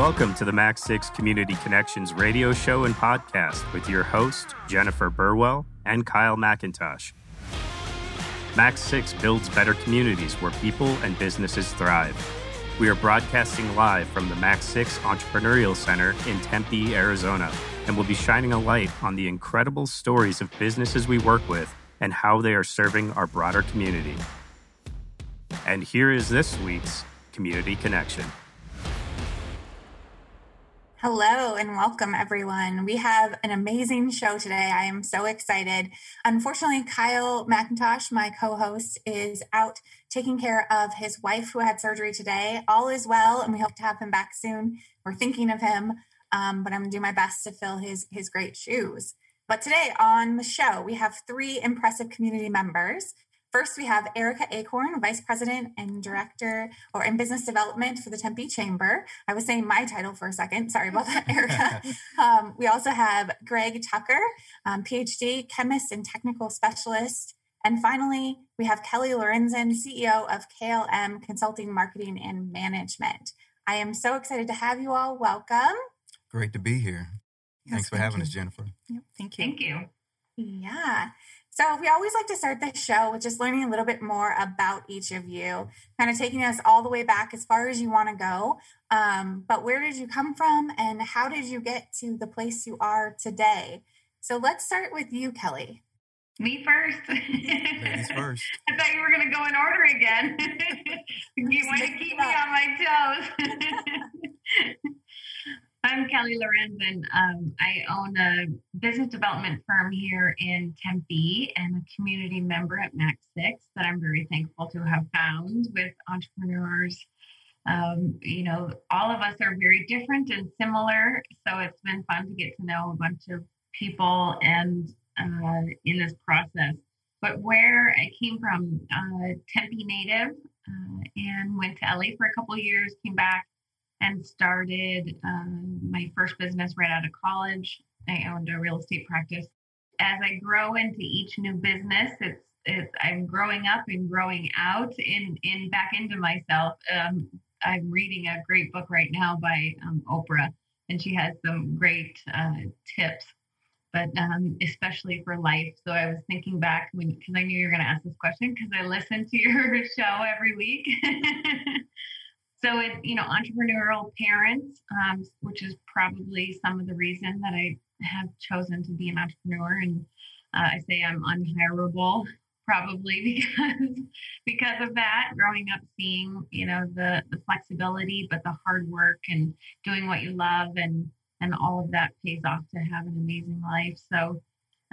Welcome to the MAC6 Community Connections radio show and podcast with your host, Jennifer Burwell and Kyle McIntosh. MAC6 builds better communities where people and businesses thrive. We are broadcasting live from the MAC6 Entrepreneurial Center in Tempe, Arizona, and will be shining a light on the incredible stories of businesses we work with and how they are serving our broader community. And here is this week's Community Connection. Hello and welcome, everyone. We have an amazing show today. I am so excited. Unfortunately, Kyle McIntosh, my co host, is out taking care of his wife who had surgery today. All is well, and we hope to have him back soon. We're thinking of him, um, but I'm going to do my best to fill his, his great shoes. But today on the show, we have three impressive community members First, we have Erika Acorn, Vice President and Director or in Business Development for the Tempe Chamber. I was saying my title for a second. Sorry about that, Erika. um, we also have Greg Tucker, um, PhD, chemist and technical specialist. And finally, we have Kelly Lorenzen, CEO of KLM Consulting Marketing and Management. I am so excited to have you all. Welcome. Great to be here. Yes, Thanks for thank having you. us, Jennifer. Yep, thank you. Thank you. Yeah. So, we always like to start the show with just learning a little bit more about each of you, kind of taking us all the way back as far as you want to go. Um, but where did you come from and how did you get to the place you are today? So, let's start with you, Kelly. Me first. Ladies first. I thought you were going to go in order again. you want to keep me on my toes. I'm Kelly Lorenzen. Um, I own a business development firm here in Tempe and a community member at MAC Six that I'm very thankful to have found with entrepreneurs. Um, you know, all of us are very different and similar, so it's been fun to get to know a bunch of people and uh, in this process. But where I came from, uh, Tempe native, uh, and went to LA for a couple years, came back and started um, my first business right out of college. I owned a real estate practice. As I grow into each new business, it's, it's I'm growing up and growing out in in back into myself. Um, I'm reading a great book right now by um, Oprah, and she has some great uh, tips, but um, especially for life. So I was thinking back when because I knew you were going to ask this question because I listen to your show every week. So it, you know, entrepreneurial parents, um, which is probably some of the reason that I have chosen to be an entrepreneur. And uh, I say I'm unhireable, probably because because of that. Growing up, seeing you know the the flexibility, but the hard work and doing what you love, and and all of that pays off to have an amazing life. So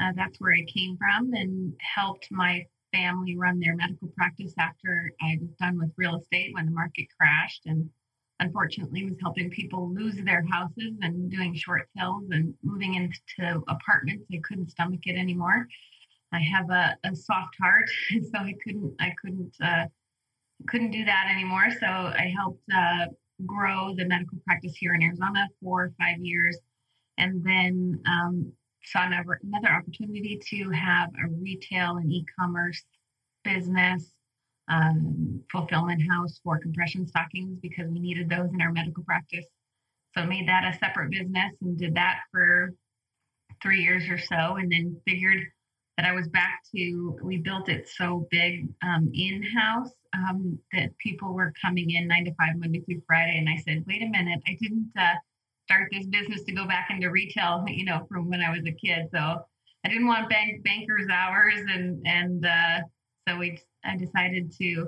uh, that's where I came from, and helped my family run their medical practice after I was done with real estate when the market crashed and unfortunately was helping people lose their houses and doing short sales and moving into apartments. I couldn't stomach it anymore. I have a, a soft heart, so I couldn't I couldn't uh, couldn't do that anymore. So I helped uh, grow the medical practice here in Arizona for five years, and then um, saw another, another opportunity to have a retail and e-commerce business um, fulfillment house for compression stockings because we needed those in our medical practice. So made that a separate business and did that for three years or so, and then figured that I was back to. We built it so big um, in house um, that people were coming in nine to five Monday through Friday, and I said, "Wait a minute, I didn't." Uh, start this business to go back into retail, you know, from when I was a kid. So I didn't want bank bankers hours and and uh, so we I decided to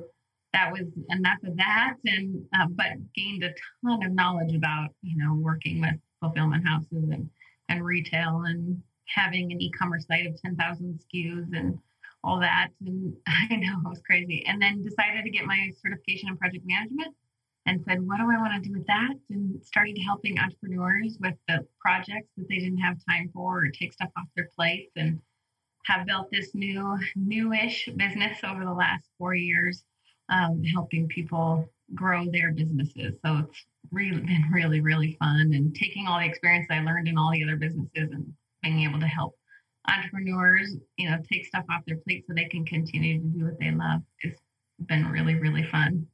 that was enough of that and uh, but gained a ton of knowledge about you know working with fulfillment houses and and retail and having an e-commerce site of 10,000 SKUs and all that. And I know it was crazy. And then decided to get my certification in project management and said, What do I want to do with that? And started helping entrepreneurs with the projects that they didn't have time for or take stuff off their plates and have built this new, newish business over the last four years, um, helping people grow their businesses. So it's really been really, really fun and taking all the experience I learned in all the other businesses and being able to help entrepreneurs, you know, take stuff off their plate so they can continue to do what they love. It's been really, really fun.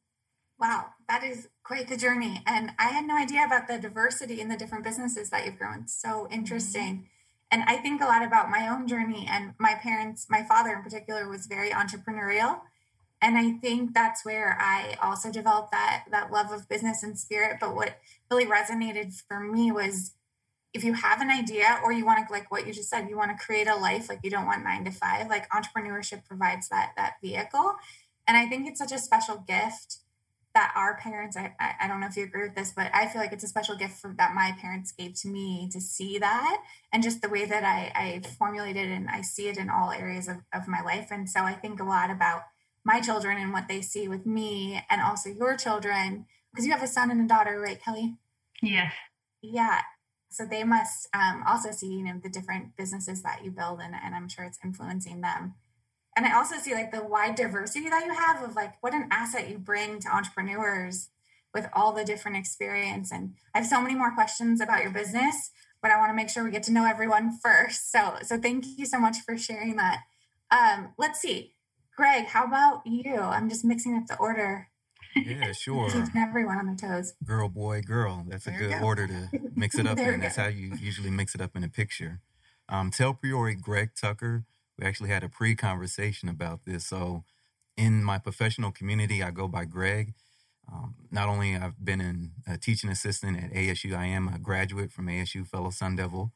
Wow, that is quite the journey. And I had no idea about the diversity in the different businesses that you've grown. So interesting. Mm-hmm. And I think a lot about my own journey. And my parents, my father in particular, was very entrepreneurial. And I think that's where I also developed that that love of business and spirit. But what really resonated for me was if you have an idea or you want to like what you just said, you want to create a life like you don't want nine to five, like entrepreneurship provides that that vehicle. And I think it's such a special gift that our parents I, I don't know if you agree with this but i feel like it's a special gift that my parents gave to me to see that and just the way that i i formulated and i see it in all areas of, of my life. And so i think a lot about my children and what they see with me and also your children because you have a son and a daughter right kelly? Yes. Yeah. So they must um, also see you know the different businesses that you build and, and i'm sure it's influencing them and I also see like the wide diversity that you have of like what an asset you bring to entrepreneurs with all the different experience. And I have so many more questions about your business, but I want to make sure we get to know everyone first. So so thank you so much for sharing that. Um, let's see. Greg, how about you? I'm just mixing up the order. Yeah, sure. Keeping everyone on their toes. Girl, boy, girl. That's there a good go. order to mix it up in. That's how you usually mix it up in a picture. Um, tell Priori Greg Tucker we actually had a pre conversation about this. So, in my professional community, I go by Greg. Um, not only I've been in a teaching assistant at ASU, I am a graduate from ASU, fellow Sun Devil,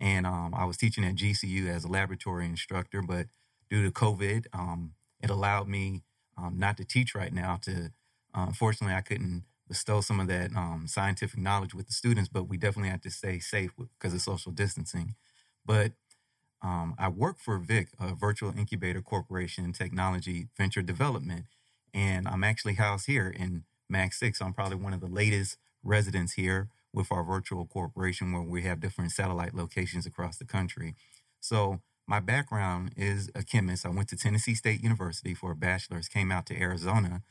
and um, I was teaching at GCU as a laboratory instructor. But due to COVID, um, it allowed me um, not to teach right now. To uh, unfortunately, I couldn't bestow some of that um, scientific knowledge with the students, but we definitely had to stay safe because of social distancing. But um, I work for VIC, a virtual incubator corporation in technology venture development, and I'm actually housed here in MAC6. I'm probably one of the latest residents here with our virtual corporation where we have different satellite locations across the country. So, my background is a chemist. I went to Tennessee State University for a bachelor's, came out to Arizona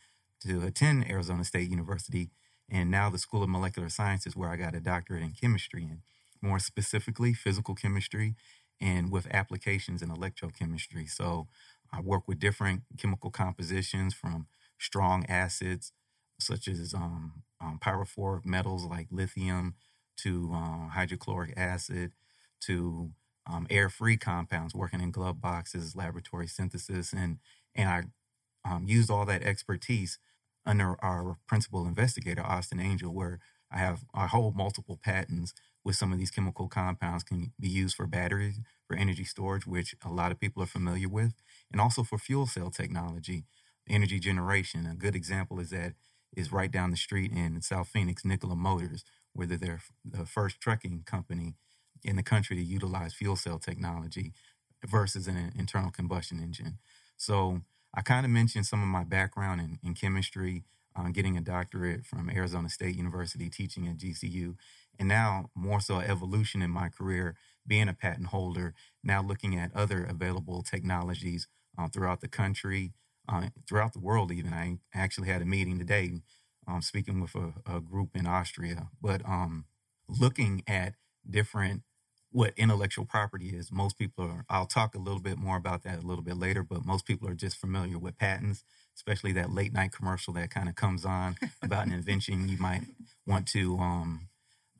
to attend Arizona State University, and now the School of Molecular Sciences, where I got a doctorate in chemistry, and more specifically, physical chemistry and with applications in electrochemistry. So I work with different chemical compositions from strong acids, such as um, um, pyrophoric metals like lithium, to uh, hydrochloric acid, to um, air-free compounds, working in glove boxes, laboratory synthesis, and and I um, used all that expertise under our principal investigator, Austen Angell, where I have I hold multiple patents with some of these chemical compounds can be used for batteries, for energy storage, which a lot of people are familiar with, and also for fuel cell technology, energy generation. A good example is that is right down the street in South Phoenix, Nikola Motors, where they're the first trucking company in the country to utilize fuel cell technology versus an internal combustion engine. So I kind of mentioned some of my background in, in chemistry, uh, getting a doctorate from Arizona State University, teaching at GCU, and now more so evolution in my career, being a patent holder, now looking at other available technologies uh, throughout the country, uh, throughout the world. Even I actually had a meeting today, um, speaking with a, a, group in Austria, but um, looking at different what intellectual property is. Most people are. I'll talk a little bit more about that a little bit later, but most people are just familiar with patents especially that late night commercial that kind of comes on about an invention you might want to um,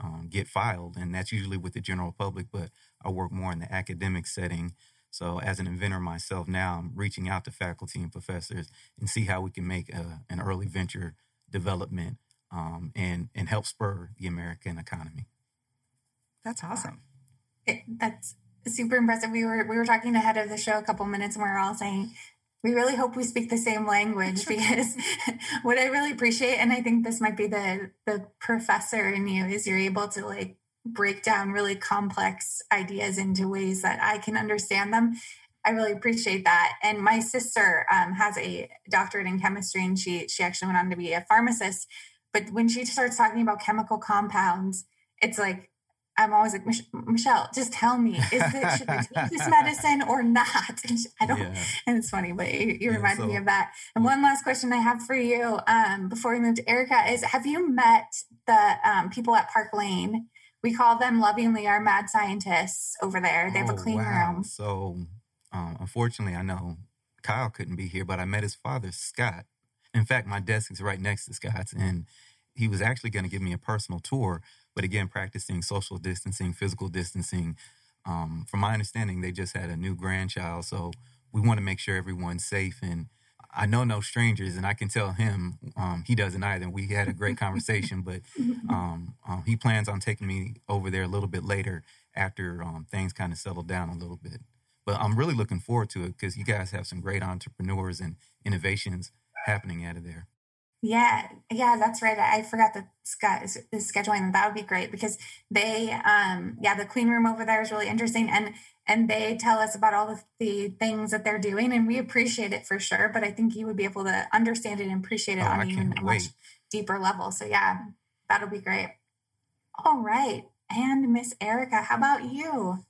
um, get filed, and that's usually with the general public. But I work more in the academic setting. So, as an inventor myself, now I'm reaching out to faculty and professors and see how we can make a, an early venture development um, and and help spur the American economy. That's awesome. It, that's super impressive. We were we were talking ahead of the show a couple minutes, and we were all saying we really hope we speak the same language because what I really appreciate, and I think this might be the the professor in you, is you're able to like break down really complex ideas into ways that I can understand them. I really appreciate that. And my sister um, has a doctorate in chemistry, and she she actually went on to be a pharmacist. But when she starts talking about chemical compounds, it's like I'm always like, Michelle, just tell me, is it, should I take this medicine or not? And I don't, yeah. and it's funny, but you, you yeah, reminded so, me of that. And one last question I have for you um, before we move to Erika is Have you met the um, people at Park Lane? We call them lovingly our mad scientists over there. They have a oh, clean wow. room. So, um, unfortunately, I know Kyle couldn't be here, but I met his father, Scott. In fact, my desk is right next to Scott's, and he was actually going to give me a personal tour. But again, practicing social distancing, physical distancing. Um, from my understanding, they just had a new grandchild, so we want to make sure everyone's safe. And I know no strangers, and I can tell him um, he doesn't either. We had a great conversation, but um, um, he plans on taking me over there a little bit later after um, things kind of settle down a little bit. But I'm really looking forward to it because you guys have some great entrepreneurs and innovations happening out of there. Yeah, yeah, that's right. I forgot the, Scott is, is scheduling. That would be great because they, um, yeah, the clean room over there is really interesting, and and they tell us about all the, the things that they're doing, and we appreciate it for sure. But I think you would be able to understand it and appreciate it oh, on even a much deeper level. So yeah, that'll be great. All right, and Miss Erika, how about you?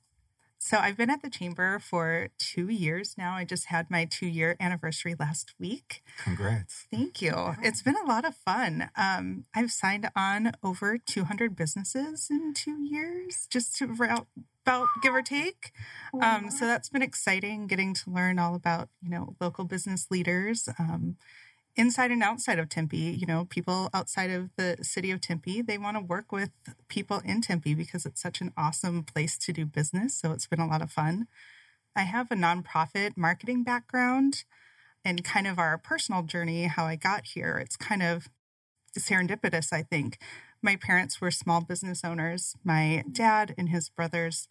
So I've been at the chamber for two years now. I just had my two year anniversary last week. Congrats. Thank you. It's been a lot of fun. Um, I've signed on over 200 businesses in two years, just to about give or take. Um, so that's been exciting getting to learn all about, you know, local business leaders. Um, inside and outside of Tempe, you know, people outside of the city of Tempe, they want to work with people in Tempe because it's such an awesome place to do business. So it's been a lot of fun. I have a nonprofit marketing background and kind of our personal journey, how I got here. It's kind of serendipitous, I think. My parents were small business owners. My dad and his brothers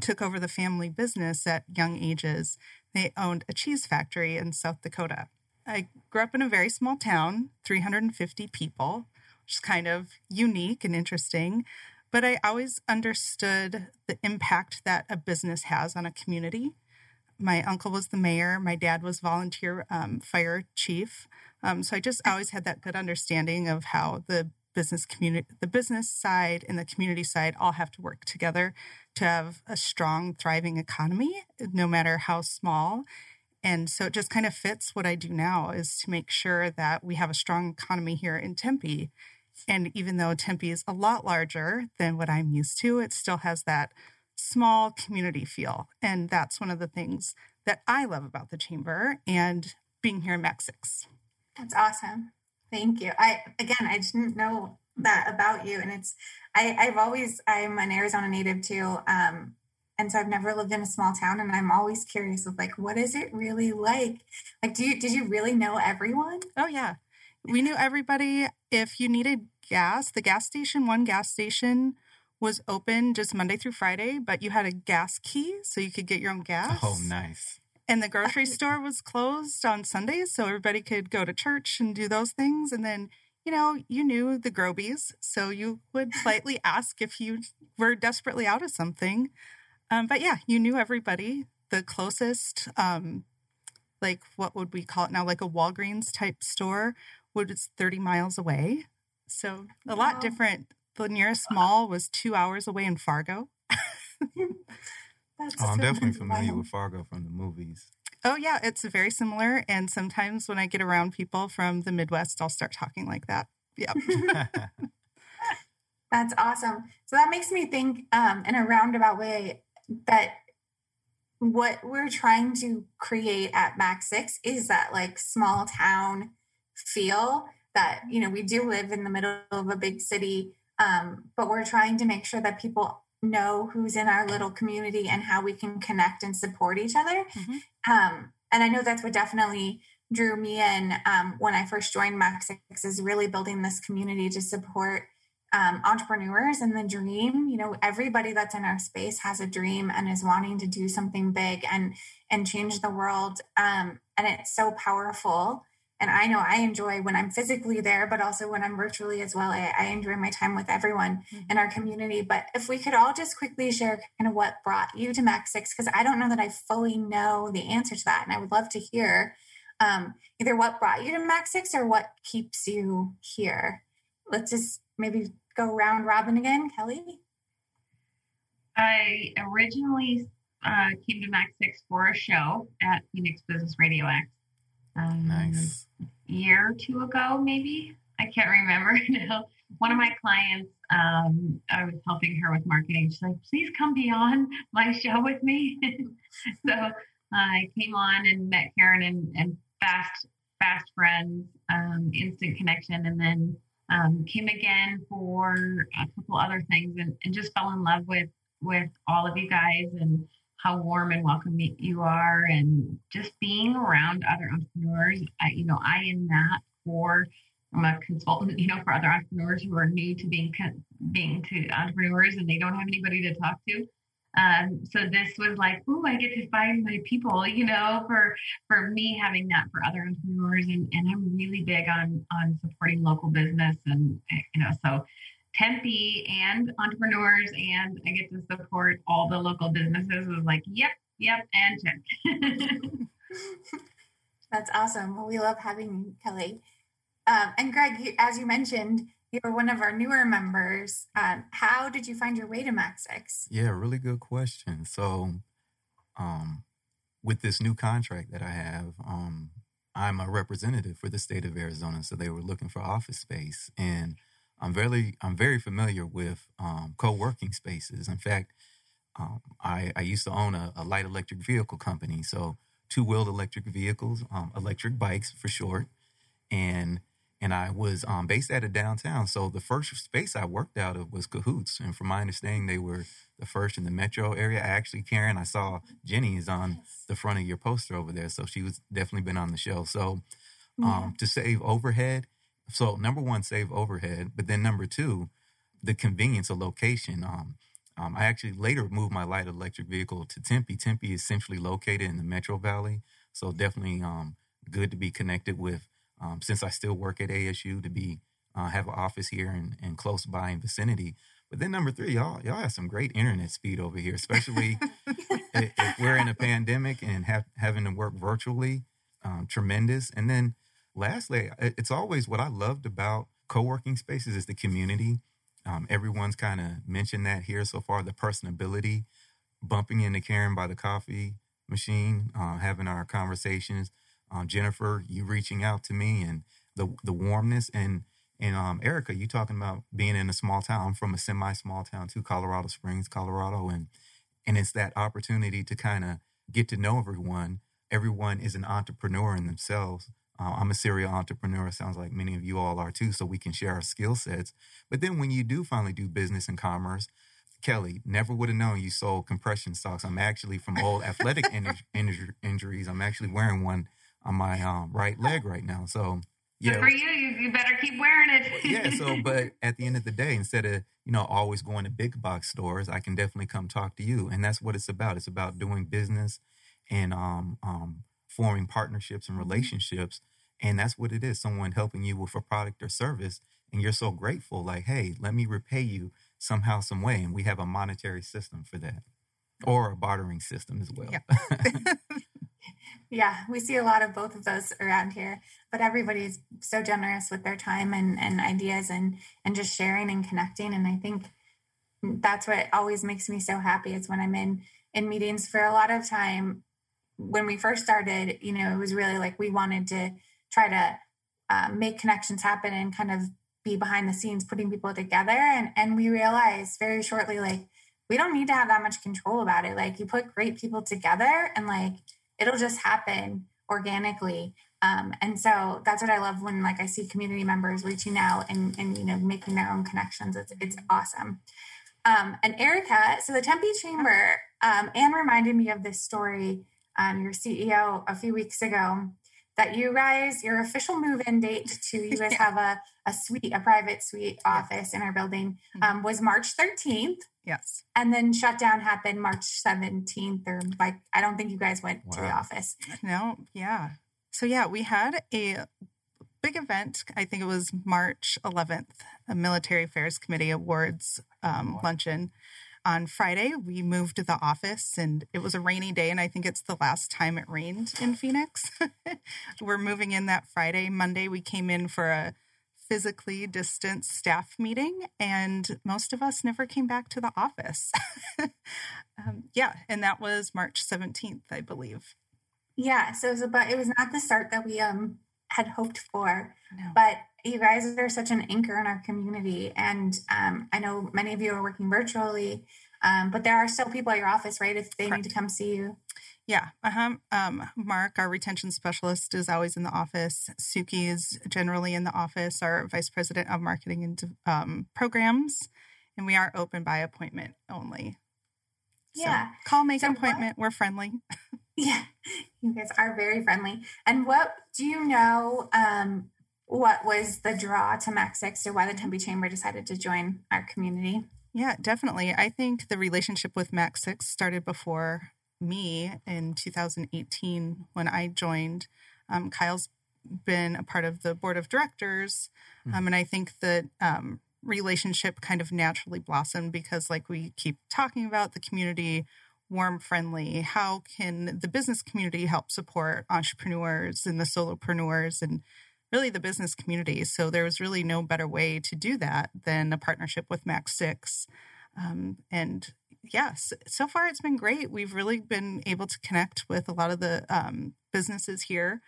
took over the family business at young ages. They owned a cheese factory in South Dakota. I grew up in a very small town, 350 people, which is kind of unique and interesting. But I always understood the impact that a business has on a community. My uncle was the mayor, my dad was volunteer um, fire chief. Um, so I just always had that good understanding of how the business community, the business side and the community side all have to work together to have a strong, thriving economy, no matter how small. And so it just kind of fits what I do now is to make sure that we have a strong economy here in Tempe. And even though Tempe is a lot larger than what I'm used to, it still has that small community feel. And that's one of the things that I love about the chamber and being here in Mac 6. That's awesome. Thank you. I again I didn't know that about you. And it's I, I've always I'm an Arizona native too. Um, and so I've never lived in a small town, and I'm always curious of like, what is it really like? Like, do you did you really know everyone? Oh yeah, we knew everybody. If you needed gas, the gas station, one gas station was open just Monday through Friday, but you had a gas key so you could get your own gas. Oh, nice. And the grocery store was closed on Sundays, so everybody could go to church and do those things. And then, you know, you knew the Grobies, so you would politely ask if you were desperately out of something. Um, but yeah, you knew everybody. The closest, um, like what would we call it now, like a Walgreens type store, was 30 miles away. So a wow. lot different. The nearest mall was two hours away in Fargo. oh, I'm definitely familiar with Fargo from the movies. Oh, yeah, it's very similar. And sometimes when I get around people from the Midwest, I'll start talking like that. Yeah. That's awesome. So that makes me think um, in a roundabout way that what we're trying to create at Mac 6 is that like small town feel that, you know, we do live in the middle of a big city, um, but we're trying to make sure that people know who's in our little community and how we can connect and support each other. Mm-hmm. Um, and I know that's what definitely drew me in um, when I first joined Mac 6 is really building this community to support um, entrepreneurs and the dream you know everybody that's in our space has a dream and is wanting to do something big and and change the world. Um, and it's so powerful. And i know i enjoy when i'm physically there but also when i'm virtually as well. I, I enjoy my time with everyone mm-hmm. in our community. But if we could all just quickly share kind of what brought you to mac 6 because i don't know that i fully know the answer to that and i would love to hear um, either what brought you to mac 6 or what keeps you here. Let's just maybe go round robin again. Kelly? I originally uh, came to Mac 6 for a show at Phoenix Business Radio X. Um, nice. year or two ago, maybe. I can't remember now. One of my clients, um, I was helping her with marketing. She's like, please come be on my show with me. so uh, I came on and met Karen and, and fast fast friends, um, instant connection, and then um, came again for a couple other things, and, and just fell in love with with all of you guys and how warm and welcoming you are, and just being around other entrepreneurs. I, you know, I am that for I'm a consultant, you know, for other entrepreneurs who are new to being being to entrepreneurs and they don't have anybody to talk to. Um, so this was like, oh, I get to find my people, you know, for for me having that for other entrepreneurs, and and I'm really big on on supporting local business, and you know, so Tempe and entrepreneurs, and I get to support all the local businesses. Was like, yep, yep, and check. That's awesome. Well, we love having you, Kelly. Um, and Greg, as you mentioned, you're one of our newer members. Um, how did you find your way to MAC6? Yeah, really good question. So, um, with this new contract that I have, um, I'm a representative for the state of Arizona. So they were looking for office space, and I'm very I'm very familiar with um, co-working spaces. In fact, um, I, I used to own a, a light electric vehicle company, so two-wheeled electric vehicles, um, electric bikes for short, and and I was um, based out of downtown. So the first space I worked out of was Cahoots, and from my understanding, they were the first in the metro area. I actually, Karen, I saw Jenny is on the front of your poster over there, so she was definitely been on the show. So um, yeah. to save overhead, so number one, save overhead, but then number two, the convenience of location. Um, um, I actually later moved my light electric vehicle to Tempe. Tempe is centrally located in the Metro Valley, so definitely um, good to be connected with um, since I still work at ASU to be uh, have an office here and, and close by in vicinity. But then number three, y'all y'all have some great internet speed over here, especially if, if, we're in a pandemic and have having to work virtually. Um, tremendous. And then lastly, it's always what I loved about co-working spaces is the community. Um, everyone's kind of mentioned that here so far. The personability, bumping into Karen by the coffee machine, uh, having our conversations um, Jennifer, you reaching out to me and the the warmness and and um, Erika, you talking about being in a small town. I'm from a semi small town too, Colorado Springs, Colorado, and and it's that opportunity to kind of get to know everyone. Everyone is an entrepreneur in themselves. Uh, I'm a serial entrepreneur. Sounds like many of you all are too. So we can share our skill sets. But then when you do finally do business and commerce, Kelly, never would have known you sold compression socks. I'm actually from old athletic in- injuries. I'm actually wearing one on my um, right leg right now. So yeah, Good for you. you, better keep wearing it. yeah. So, but at the end of the day, instead of you know always going to big box stores, I can definitely come talk to you, and that's what it's about. It's about doing business and um, um, forming partnerships and mm-hmm. relationships, and that's what it is. Someone helping you with a product or service, and you're so grateful. Like, hey, let me repay you somehow, some way, and we have a monetary system for that, or a bartering system as well. Yeah. yeah, we see a lot of both of those around here. But everybody's so generous with their time and, and ideas and and just sharing and connecting. And I think that's what always makes me so happy. is when I'm in in meetings for a lot of time. When we first started, you know, it was really like we wanted to try to um, make connections happen and kind of be behind the scenes, putting people together. And and we realized very shortly, like we don't need to have that much control about it. Like you put great people together and like it'll just happen organically. Um, and so that's what I love when like I see community members reaching out and, and you know making their own connections. It's it's awesome. Um, and Erika, so the Tempe Chamber, um, Anne reminded me of this story, um, your CEO a few weeks ago, that you guys, your official move-in date to you guys have a, a suite, a private suite office in our building mm-hmm. um, was March 13th. Yes. And then shutdown happened March 17th, or like, I don't think you guys went wow. to the office. No, yeah. So, yeah, we had a big event. I think it was March 11th, a Military Affairs Committee Awards um, luncheon. On Friday, we moved to the office and it was a rainy day, and I think it's the last time it rained in Phoenix. We're moving in that Friday. Monday, we came in for a physically distant staff meeting, and most of us never came back to the office. um, yeah, and that was March 17th, I believe. Yeah, so it was about it was not the start that we um had hoped for, no. but you guys are such an anchor in our community, and um, I know many of you are working virtually, um, but there are still people at your office, right? If they Correct. need to come see you. Yeah. Uh-huh. Um, Mark, our retention specialist, is always in the office. Suki is generally in the office, our vice president of marketing and um, programs. And we are open by appointment only. Yeah. So call, make so an appointment. What, We're friendly. yeah. You guys are very friendly. And what do you know? Um, what was the draw to MAC Six or why the Tempe Chamber decided to join our community? Yeah, definitely. I think the relationship with MAC Six started before me in 2018 when I joined. Um, Kyle's been a part of the board of directors, hmm. um, and I think that um, relationship kind of naturally blossomed because, like we keep talking about, the community warm friendly. How can the business community help support entrepreneurs and the solopreneurs and really the business community? So there was really no better way to do that than a partnership with MAC Six. Um, and yes, so far it's been great. We've really been able to connect with a lot of the um, businesses here.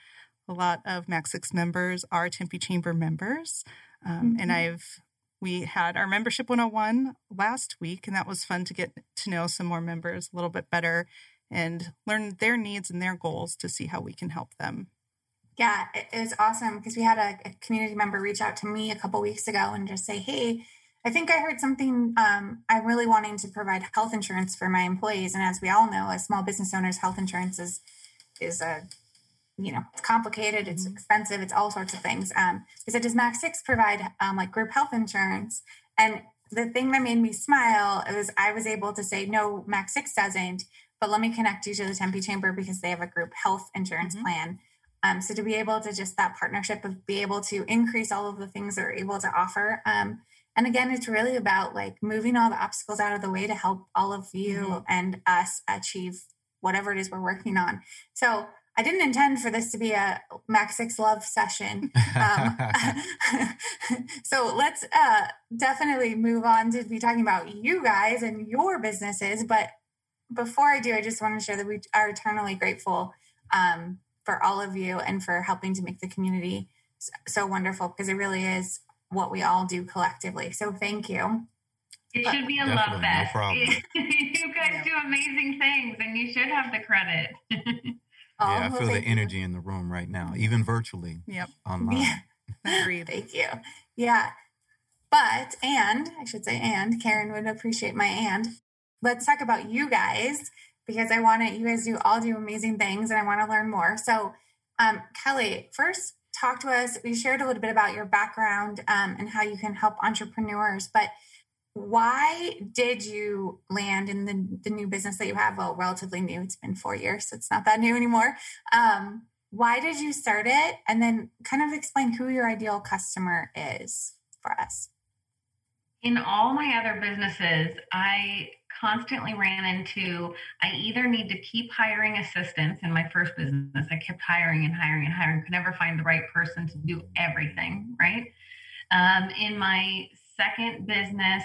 A lot of MAC Six members are Tempe Chamber members, um, mm-hmm. and I've we had our membership 101 last week, and that was fun to get to know some more members a little bit better and learn their needs and their goals to see how we can help them. Yeah, it was awesome because we had a, a, community member reach out to me a couple weeks ago and just say, "Hey, I think I heard something. Um, I'm really wanting to provide health insurance for my employees, and as we all know, as small business owners, health insurance is is a you know it's complicated, it's mm-hmm. expensive, it's all sorts of things. Um, he said, "Does MAC Six provide um, like group health insurance?" And the thing that made me smile was I was able to say, "No, MAC Six doesn't." But let me connect you to the Tempe Chamber because they have a group health insurance mm-hmm. plan. Um, so to be able to just that partnership of be able to increase all of the things they're able to offer um, and again it's really about like moving all the obstacles out of the way to help all of you mm-hmm. and us achieve whatever it is we're working on so I didn't intend for this to be a MAC Six Love session. Um, so let's uh, definitely move on to be talking about you guys and your businesses. But before I do, I just want to share that we are eternally grateful um, for all of you and for helping to make the community so wonderful because it really is what we all do collectively. So thank you. It should be a love fest. No you guys yeah. do amazing things and you should have the credit. oh, yeah, I feel the energy you. in the room right now, even virtually. Yep. Online. Yeah. Agreed. thank you. Yeah. But, and I should say, and Karen would appreciate my and. Let's talk about you guys because I want to, you guys do all do amazing things and I want to learn more. So, um, Kelly, first, talk to us. We shared a little bit about your background um, and how you can help entrepreneurs, but why did you land in the, the new business that you have? Well, relatively new. It's been four years, so it's not that new anymore. Um, why did you start it? And then kind of explain who your ideal customer is for us. In all my other businesses, I constantly ran into I either need to keep hiring assistants in my first business. I kept hiring and hiring and hiring, could never find the right person to do everything, right? Um, in my second business,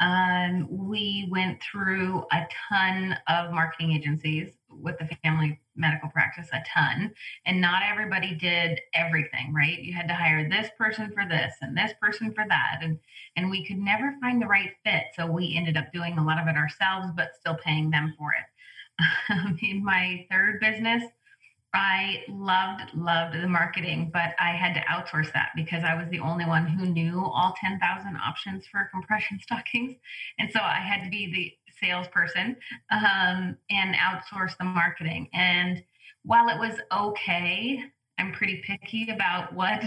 um, we went through a ton of marketing agencies with the family medical practice, a ton. And not everybody did everything, right? You had to hire this person for this and this person for that. And and we could never find the right fit. So we ended up doing a lot of it ourselves, but still paying them for it. In my third business, I loved, loved the marketing, but I had to outsource that because I was the only one who knew all 10,000 options for compression stockings. And so I had to be the salesperson um, and outsource the marketing. And while it was okay, I'm pretty picky about what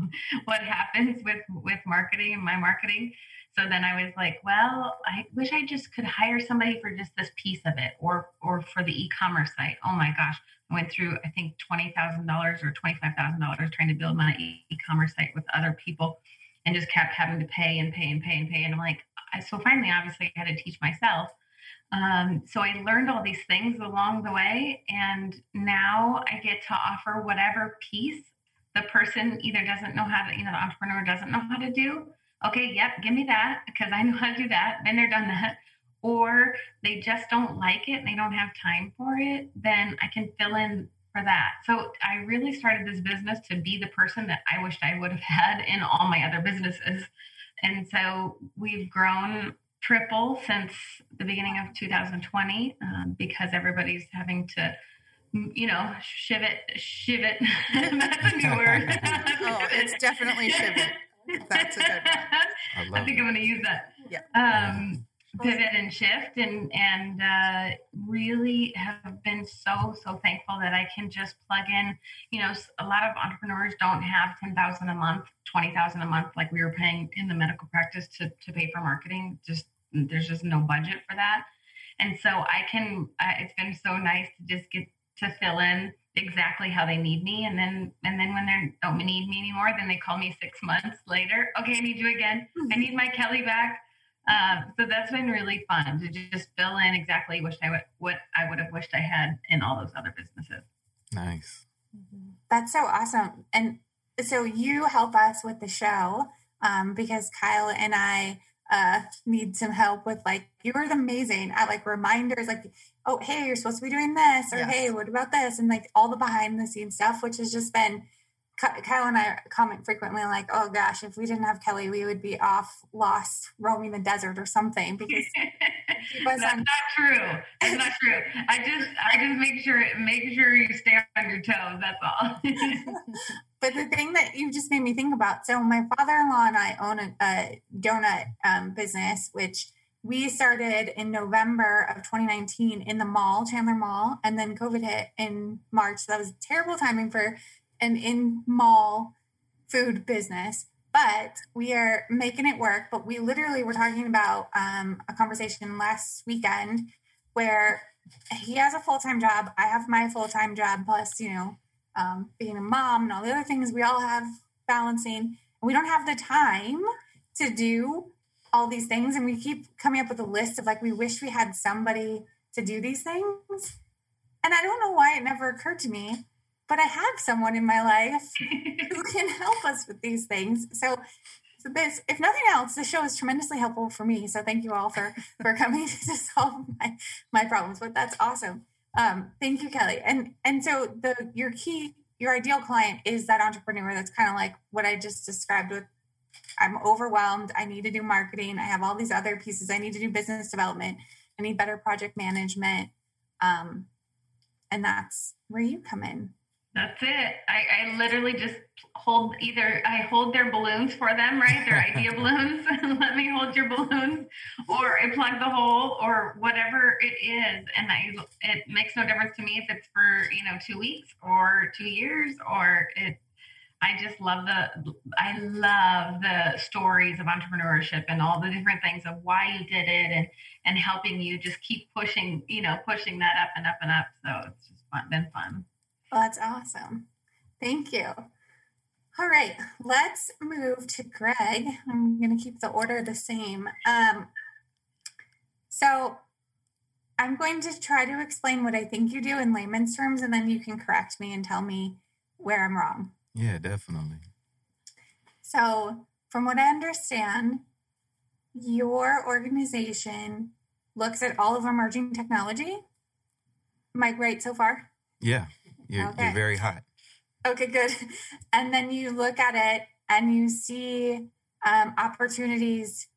what happens with with marketing and my marketing. So then I was like, well, I wish I just could hire somebody for just this piece of it or or for the e-commerce site. Oh my gosh. I went through I think $20,000 or $25,000 trying to build my e-commerce site with other people and just kept having to pay and pay and pay and pay and I'm like so finally obviously I had to teach myself. Um, so I learned all these things along the way and now I get to offer whatever piece the person either doesn't know how to, you know, the entrepreneur doesn't know how to do okay, yep, give me that because I know how to do that. Then they're done that. Or they just don't like it and they don't have time for it, then I can fill in for that. So I really started this business to be the person that I wished I would have had in all my other businesses. And so we've grown triple since the beginning of 2020 um, because everybody's having to you know, shiv it, shiv it. That's a new word. oh, it's definitely shiv it. That's a good one. I, I think I'm going to use that. Yeah. Um, pivot and shift and and uh, really have been so so thankful that I can just plug in. You know, a lot of entrepreneurs don't have ten thousand a month, twenty thousand a month, like we were paying in the medical practice to to pay for marketing. Just there's just no budget for that, and so I can. Uh, it's been so nice to just get to fill in exactly how they need me and then and then when they don't need me anymore then they call me six months later okay i need you again i need my kelly back um, so that's been really fun to just fill in exactly what I would what I would have wished I had in all those other businesses. Nice. Mm-hmm. That's so awesome. And so you help us with the show um, because Kyle and I uh, need some help with like you were amazing at like reminders like oh hey you're supposed to be doing this or yes. hey what about this and like all the behind the scenes stuff which has just been Kyle and I comment frequently, like, "Oh gosh, if we didn't have Kelly, we would be off, lost, roaming the desert or something." Because that's on- not true. That's not true. I just, I just make sure, make sure you stay on your toes. That's all. but the thing that you just made me think about. So my father-in-law and I own a, a donut um, business, which we started in November of 2019 in the mall, Chandler Mall, and then COVID hit in March. So that was terrible timing for an in mall food business, but we are making it work. But we literally were talking about um, a conversation last weekend where he has a full time job. I have my full time job, plus, you know, um, being a mom and all the other things we all have balancing. We don't have the time to do all these things. And we keep coming up with a list of like, we wish we had somebody to do these things. And I don't know why it never occurred to me but I have someone in my life who can help us with these things. So, so this, if nothing else, this show is tremendously helpful for me. So thank you all for for coming to solve my my problems. But that's awesome. Um, thank you, Kelly. And and so the your key your ideal client is that entrepreneur that's kind of like what I just described with I'm overwhelmed. I need to do marketing. I have all these other pieces. I need to do business development. I need better project management. Um, and that's where you come in. That's it. I, I literally just hold either I hold their balloons for them, right? Their idea balloons, let me hold your balloons, or I plug the hole, or whatever it is. And I, it makes no difference to me if it's for you know two weeks or two years, or it. I just love the I love the stories of entrepreneurship and all the different things of why you did it and and helping you just keep pushing you know pushing that up and up and up. So it's just fun, been fun. Well, that's awesome. Thank you. All right, let's move to Greg. I'm going to keep the order the same. Um, so I'm going to try to explain what I think you do in layman's terms, and then you can correct me and tell me where I'm wrong. Yeah, definitely. So, from what I understand, your organization looks at all of emerging technology. Am I right so far? Yeah. You're, okay. you're very hot. Okay, good. And then you look at it and you see um, opportunities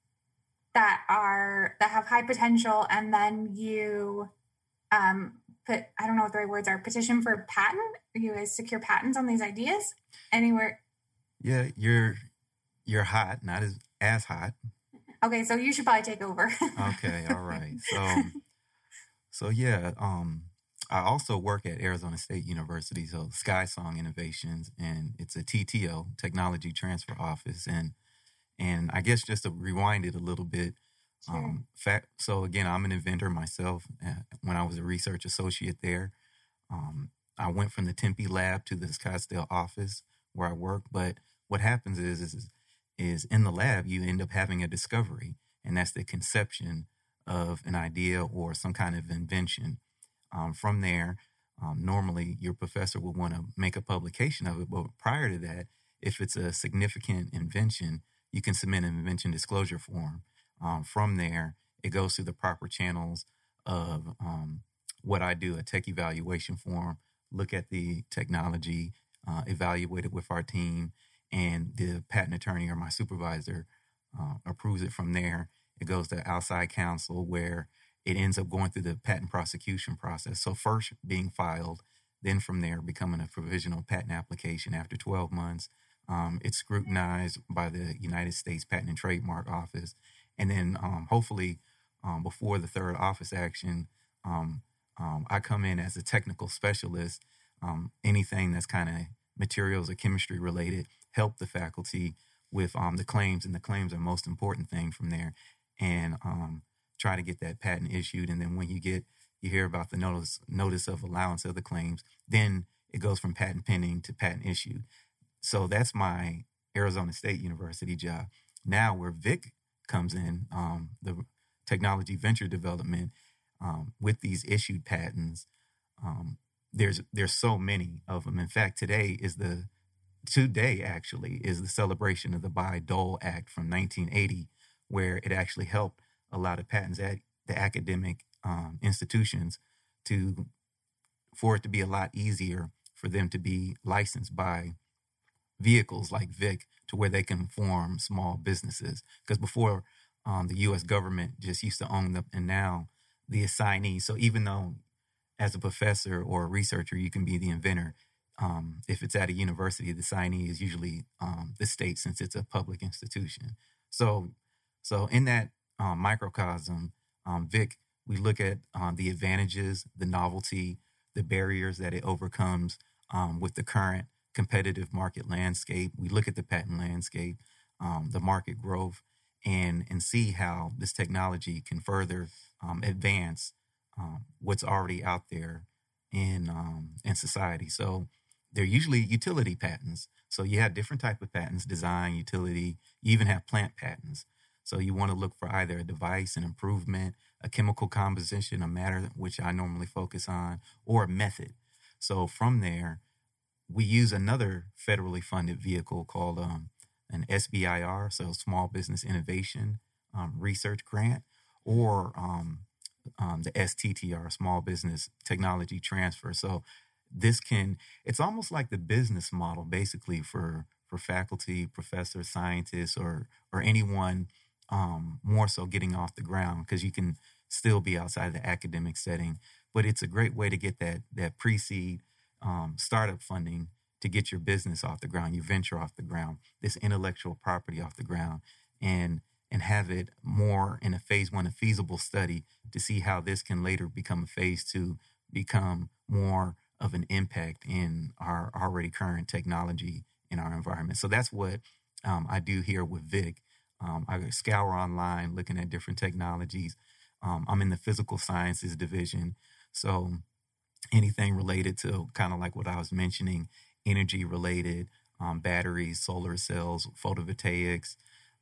that are that have high potential, and then you um, put I don't know what the right words are petition for patent. You guys secure patents on these ideas anywhere. Yeah, you're you're hot, not as as hot. Okay, so you should probably take over. okay, all right. So so yeah, um I also work at Arizona State University, so SkySong Innovations, and it's a TTO, Technology Transfer Office. And and I guess just to rewind it a little bit, sure. um, fact. So again, I'm an inventor myself. Uh, when I was a research associate there, um, I went from the Tempe lab to the Scottsdale office where I work. But what happens is, is is in the lab you end up having a discovery, and that's the conception of an idea or some kind of invention. Um, from there, um, normally your professor would want to make a publication of it, but prior to that, if it's a significant invention, you can submit an invention disclosure form. Um, from there, it goes through the proper channels of um, what I do a tech evaluation form, look at the technology, uh, evaluate it with our team, and the patent attorney or my supervisor uh, approves it from there. It goes to outside counsel where it ends up going through the patent prosecution process. So first being filed, Then from there, becoming a provisional patent application after 12 months. Um, it's scrutinized by the United States Patent and Trademark Office. And then um, hopefully, um, before the third office action, um, um, I come in as a technical specialist. Um, anything that's kind of materials or chemistry related, help the faculty with the claims, and the claims are most important thing from there. And try to get that patent issued. And then when you get you hear about the notice notice of allowance of the claims, then it goes from patent pending to patent issued. So that's my Arizona State University job. Now, where Vic comes in, um, the technology venture development um, with these issued patents, um, there's there's so many of them. In fact, today is the today actually is the celebration of the Bayh-Dole Act from 1980, where it actually helped a lot of patents at the academic um, institutions to for it to be a lot easier for them to be licensed by vehicles like Vic to where they can form small businesses. Because before, um, the U.S. government just used to own them, and now the assignee. So even though, as a professor or a researcher, you can be the inventor. Um, if it's at a university, the assignee is usually um, the state, since it's a public institution. So, so in that um, microcosm, um, Vic, we look at um, the advantages, the novelty, the barriers that it overcomes um, with the current competitive market landscape. We look at the patent landscape, um, the market growth, and and see how this technology can further um, advance what's already out there in in society. So they're usually utility patents. So you have different type of patents, design, utility. You even have plant patents. So you want to look for either a device, an improvement, a chemical composition, a matter which I normally focus on, or a method. So from there, we use another federally funded vehicle called um, an SBIR, so Small Business Innovation um, Research Grant, or um, um the STTR, Small Business Technology Transfer. So this can, it's almost like the business model basically for for faculty, professors, scientists, or or anyone um, more so getting off the ground because you can still be outside of the academic setting. But it's a great way to get that that pre-seed um, startup funding to get your business off the ground, your venture off the ground, this intellectual property off the ground, and and have it more in a phase one, a feasible study to see how this can later become a phase two, become more of an impact in our already current technology in our environment. So that's what um, I do here with Vic um, I scour online looking at different technologies. Um, I'm in the physical sciences division. So anything related to kind of like what I was mentioning, energy related, um, batteries, solar cells, photovoltaics,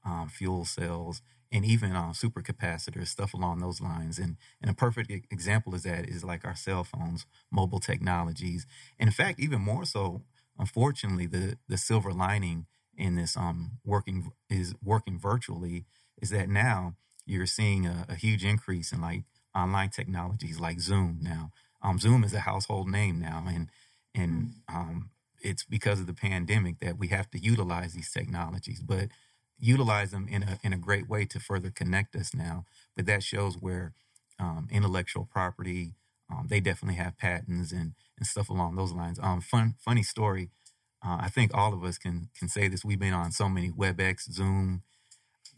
um, fuel cells, and even uh, supercapacitors, stuff along those lines. And, and a perfect example is that is like our cell phones, mobile technologies. And in fact, even more so, unfortunately, the, the silver lining in this um working is working virtually is that now you're seeing a, a huge increase in like online technologies like Zoom now. Um, Zoom is a household name now, and and mm. um, it's because of the pandemic that we have to utilize these technologies, but utilize them in a in a great way to further connect us now. But that shows where um, intellectual property, um, they definitely have patents and and stuff along those lines. Um, fun funny story. Uh, I think all of us can can say this. We've been on so many WebEx, Zoom,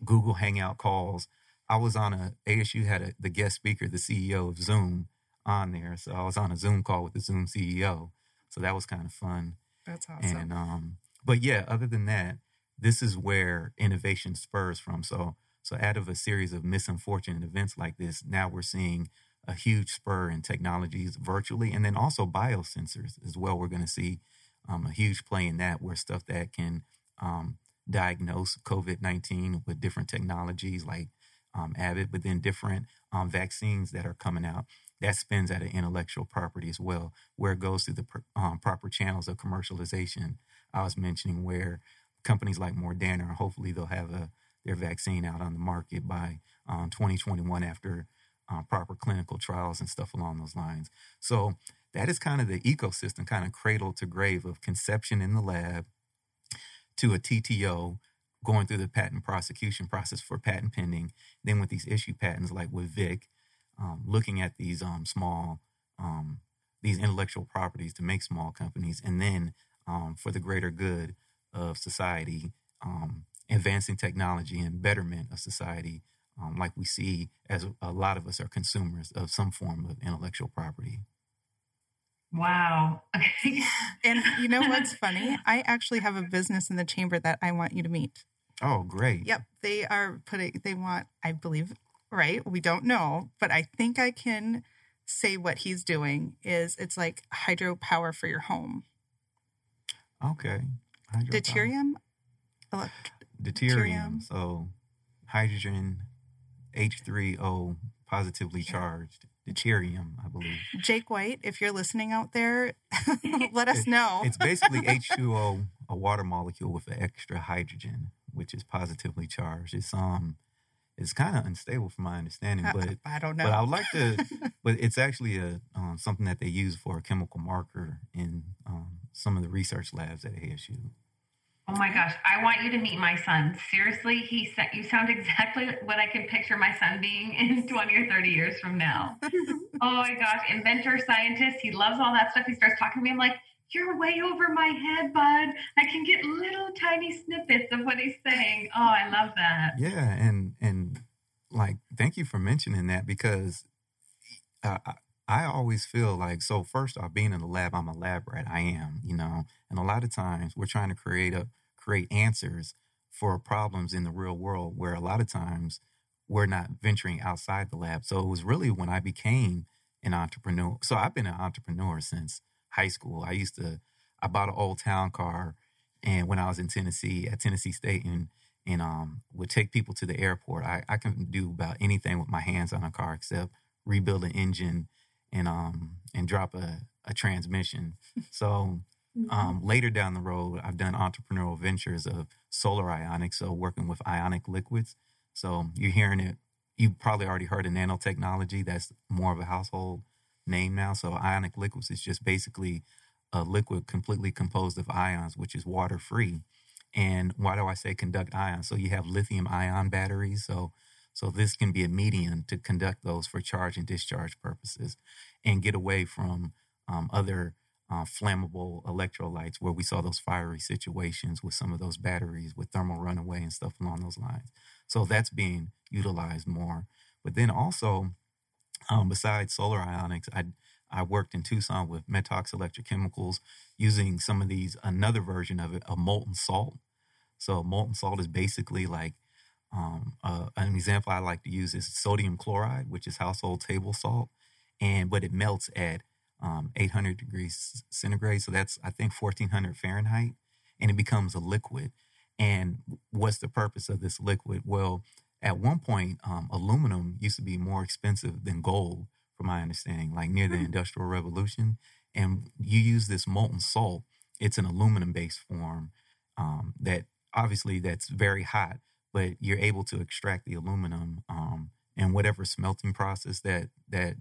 Google Hangout calls. I was on a ASU had a, the guest speaker, the CEO of Zoom, on there. So I was on a Zoom call with the Zoom CEO. So that was kind of fun. That's awesome. And um, but yeah, other than that, this is where innovation spurs from. So so out of a series of misunfortunate events like this, now we're seeing a huge spur in technologies virtually, and then also biosensors as well. We're going to see um, a huge play in that where stuff that can um, diagnose COVID 19 with different technologies like um, Abbott, but then different um, vaccines that are coming out. That spins at an intellectual property as well, where it goes through the pr- um, proper channels of commercialization. I was mentioning where companies like Moderna, hopefully they'll have a, their vaccine out on the market by um, 2021 after uh, proper clinical trials and stuff along those lines. So that is kind of the ecosystem, kind of cradle to grave of conception in the lab to a TTO going through the patent prosecution process for patent pending. Then with these issue patents, like with Vic, um, looking at these um, small um, these intellectual properties to make small companies, and then um, for the greater good of society, um, advancing technology and betterment of society, um, like we see as a lot of us are consumers of some form of intellectual property. Wow. Okay. And you know what's funny? I actually have a business in the chamber that I want you to meet. Oh, great. Yep. They are putting, they want, I believe, right? We don't know, but I think I can say what he's doing is it's like hydropower for your home. Okay. Deuterium? Elect- deuterium. So hydrogen H3O positively charged. Deuterium, I believe. Jake White, if you're listening out there, let us know. it's basically H2O, a water molecule with an extra hydrogen, which is positively charged. It's um it's kind of unstable from my understanding, but I don't know. But I would like to. but it's actually a um, something that they use for a chemical marker in um, some of the research labs at ASU. Oh my gosh, I want you to meet my son. Seriously, he said you sound exactly what I can picture my son being in 20 or 30 years from now. oh my gosh, inventor, scientist, he loves all that stuff. He starts talking to me. I'm like, you're way over my head, bud. I can get little tiny snippets of what he's saying. Oh, I love that. Yeah, and and like thank you for mentioning that because uh, I always feel like so first off being in the lab I'm a lab rat I am you know and a lot of times we're trying to create a create answers for problems in the real world where a lot of times we're not venturing outside the lab so it was really when I became an entrepreneur so I've been an entrepreneur since high school I used to I bought an old town car and when I was in Tennessee at Tennessee State and and um, would take people to the airport. I, I can do about anything with my hands on a car except rebuild an engine and um and drop a, a transmission. So mm-hmm. um, later down the road, I've done entrepreneurial ventures of solar ionics, so working with ionic liquids. So you're hearing it. You probably already heard of nanotechnology. That's more of a household name now. So ionic liquids is just basically a liquid completely composed of ions, which is water free. And why do I say conduct ions? So you have lithium ion batteries. So so this can be a medium to conduct those for charge and discharge purposes, and get away from um, other uh, flammable electrolytes where we saw those fiery situations with some of those batteries with thermal runaway and stuff along those lines. So that's being utilized more. But then also, um, besides solar ionics, I I worked in Tucson with Metox Electrochemicals using some of these, another version of it, a molten salt. So molten salt is basically like um, uh, an example I like to use is sodium chloride, which is household table salt, and but it melts at um, 800 degrees centigrade. So that's I think 1400 Fahrenheit, and it becomes a liquid. And what's the purpose of this liquid? Well, at one point, um, aluminum used to be more expensive than gold from my understanding, like near the mm-hmm. Industrial Revolution. And you use this molten salt. It's an aluminum based form um, that obviously that's very hot, but you're able to extract the aluminum um, and whatever smelting process that that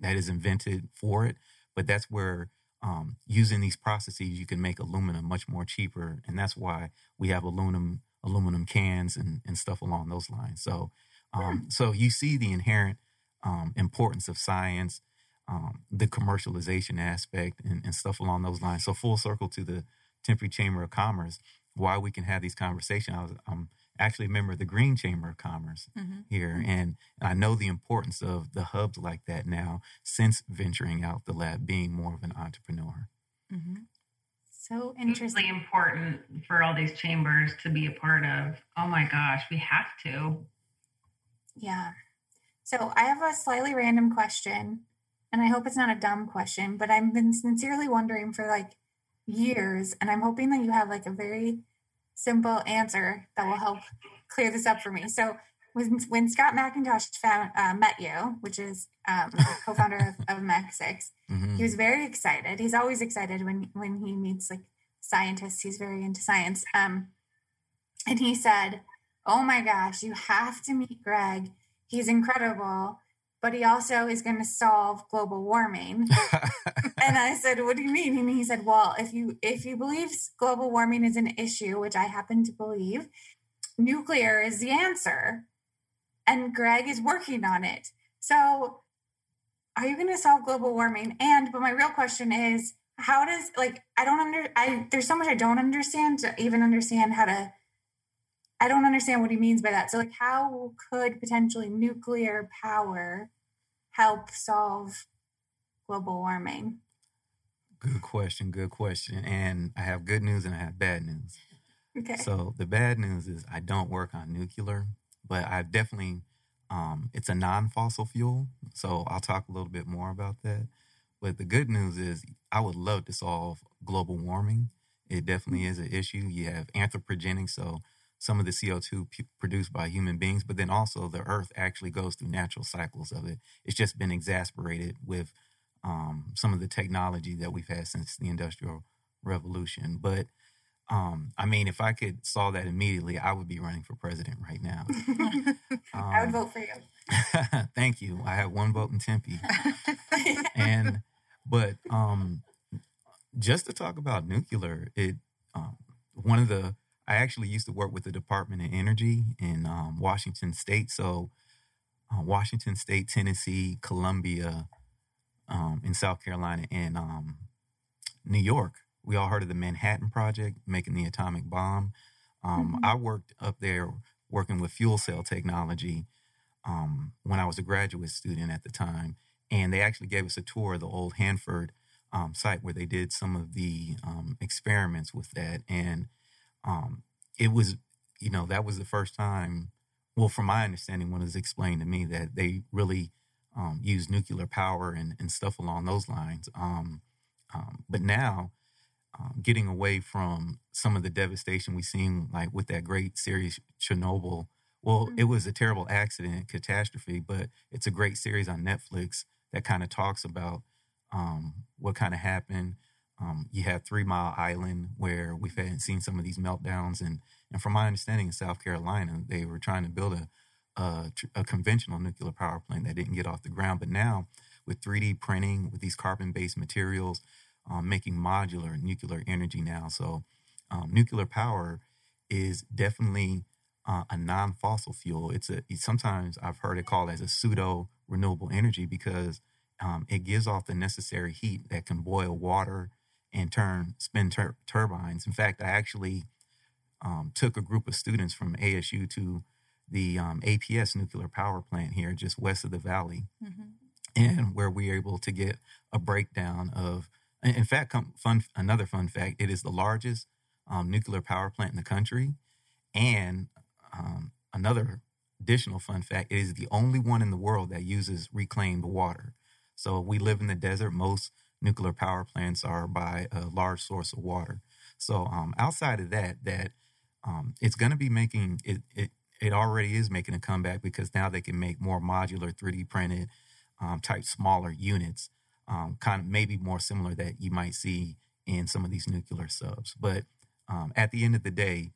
that is invented for it. But that's where um, using these processes, you can make aluminum much more cheaper, and that's why we have aluminum aluminum cans and, and stuff along those lines. So, um, so you see the inherent um, importance of science, um, the commercialization aspect, and, and, stuff along those lines. So full circle to the Tempe Chamber of Commerce, why we can have these conversations. I was, I'm actually a member of the Green Chamber of Commerce mm-hmm. here, and, and I know the importance of the hubs like that now since venturing out the lab, being more of an entrepreneur. Mm-hmm. So interesting. important for all these chambers to be a part of. Oh my gosh, we have to. Yeah. So I have a slightly random question, and I hope it's not a dumb question, but I've been sincerely wondering for like years, and I'm hoping that you have like a very simple answer that will help clear this up for me. So when, when Scott McIntosh found, uh, met you, which is um, co-founder of, of MAC6, mm-hmm. he was very excited. He's always excited when when he meets like scientists. He's very into science. Um, and he said, "Oh my gosh, you have to meet Greg he's incredible but he also is going to solve global warming and i said what do you mean and he said well if you if you believe global warming is an issue which i happen to believe nuclear is the answer and greg is working on it so are you going to solve global warming? And but my real question is, how does like I don't under I there's so much I don't understand to even understand how to. I don't understand what he means by that. So like, how could potentially nuclear power help solve global warming? Good question. Good question. And I have good news and I have bad news. Okay. So the bad news is I don't work on nuclear, but I've definitely um, it's a non-fossil fuel, so I'll talk a little bit more about that. But the good news is, I would love to solve global warming. It definitely is an issue. You have anthropogenic, so some of the CO2 p- produced by human beings, but then also the Earth actually goes through natural cycles of it. It's just been exasperated with um, some of the technology that we've had since the Industrial Revolution. But um, I mean, if I could solve that immediately, I would be running for president right now. um, I would vote for you. thank you. I have one vote in Tempe. and, but um, just to talk about nuclear, it, um, one of the, I actually used to work with the Department of Energy in um, Washington State. So, uh, Washington State, Tennessee, Columbia, um, in South Carolina, and um, New York we all heard of the Manhattan Project, making the atomic bomb. Um, mm-hmm. I worked up there working with fuel cell technology um, when I was a graduate student at the time. And they actually gave us a tour of the old Hanford um, site where they did some of the um, experiments with that. And um, it was, you know, that was the first time, well, from my understanding, when it was explained to me that they really um, used nuclear power and, and stuff along those lines. but now, um, getting away from some of the devastation we've seen, like with that great series Chernobyl. Well, mm-hmm. it was a terrible accident, catastrophe, but it's a great series on Netflix that kind of talks about um, what kind of happened. Um, you have Three Mile Island, where we've had seen some of these meltdowns, and and from my understanding, in South Carolina, they were trying to build a, a, a conventional nuclear power plant that didn't get off the ground. But now, with 3D printing, with these carbon-based materials, um, making modular nuclear energy now. So, um, nuclear power is definitely uh, a non-fossil fuel. It's a sometimes I've heard it called as a pseudo renewable energy because um, it gives off the necessary heat that can boil water and turn spin tur- turbines. In fact, I actually um, took a group of students from ASU to the um, APS nuclear power plant here just west of the valley, mm-hmm. and where we were able to get a breakdown of in fact, fun another fun fact: it is the largest um, nuclear power plant in the country, and um, another additional fun fact: it is the only one in the world that uses reclaimed water. So we live in the desert. Most nuclear power plants are by a large source of water. So um, outside of that, that um, it's going to be making it, it. It already is making a comeback because now they can make more modular, 3D printed um, type smaller units um, kind of maybe more similar that you might see in some of these nuclear subs. But um, at the end of the day,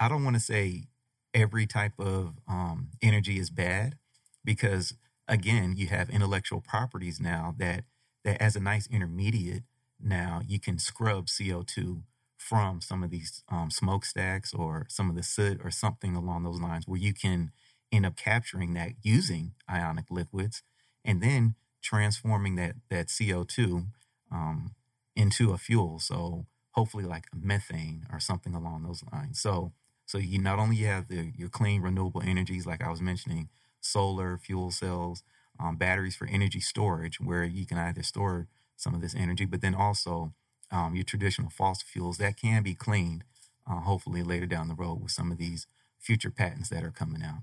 I don't want to say every type of um, energy is bad because again, you have intellectual properties now that that as a nice intermediate now you can scrub CO2 from some of these um, smokestacks or some of the soot or something along those lines where you can end up capturing that using ionic liquids and then transforming that that CO2 um, into a fuel. So hopefully like methane or something along those lines. So so you not only have the your clean renewable energies like I was mentioning, solar, fuel cells, um, batteries for energy storage, where you can either store some of this energy, but then also um, your traditional fossil fuels that can be cleaned, uh, hopefully later down the road with some of these future patents that are coming out,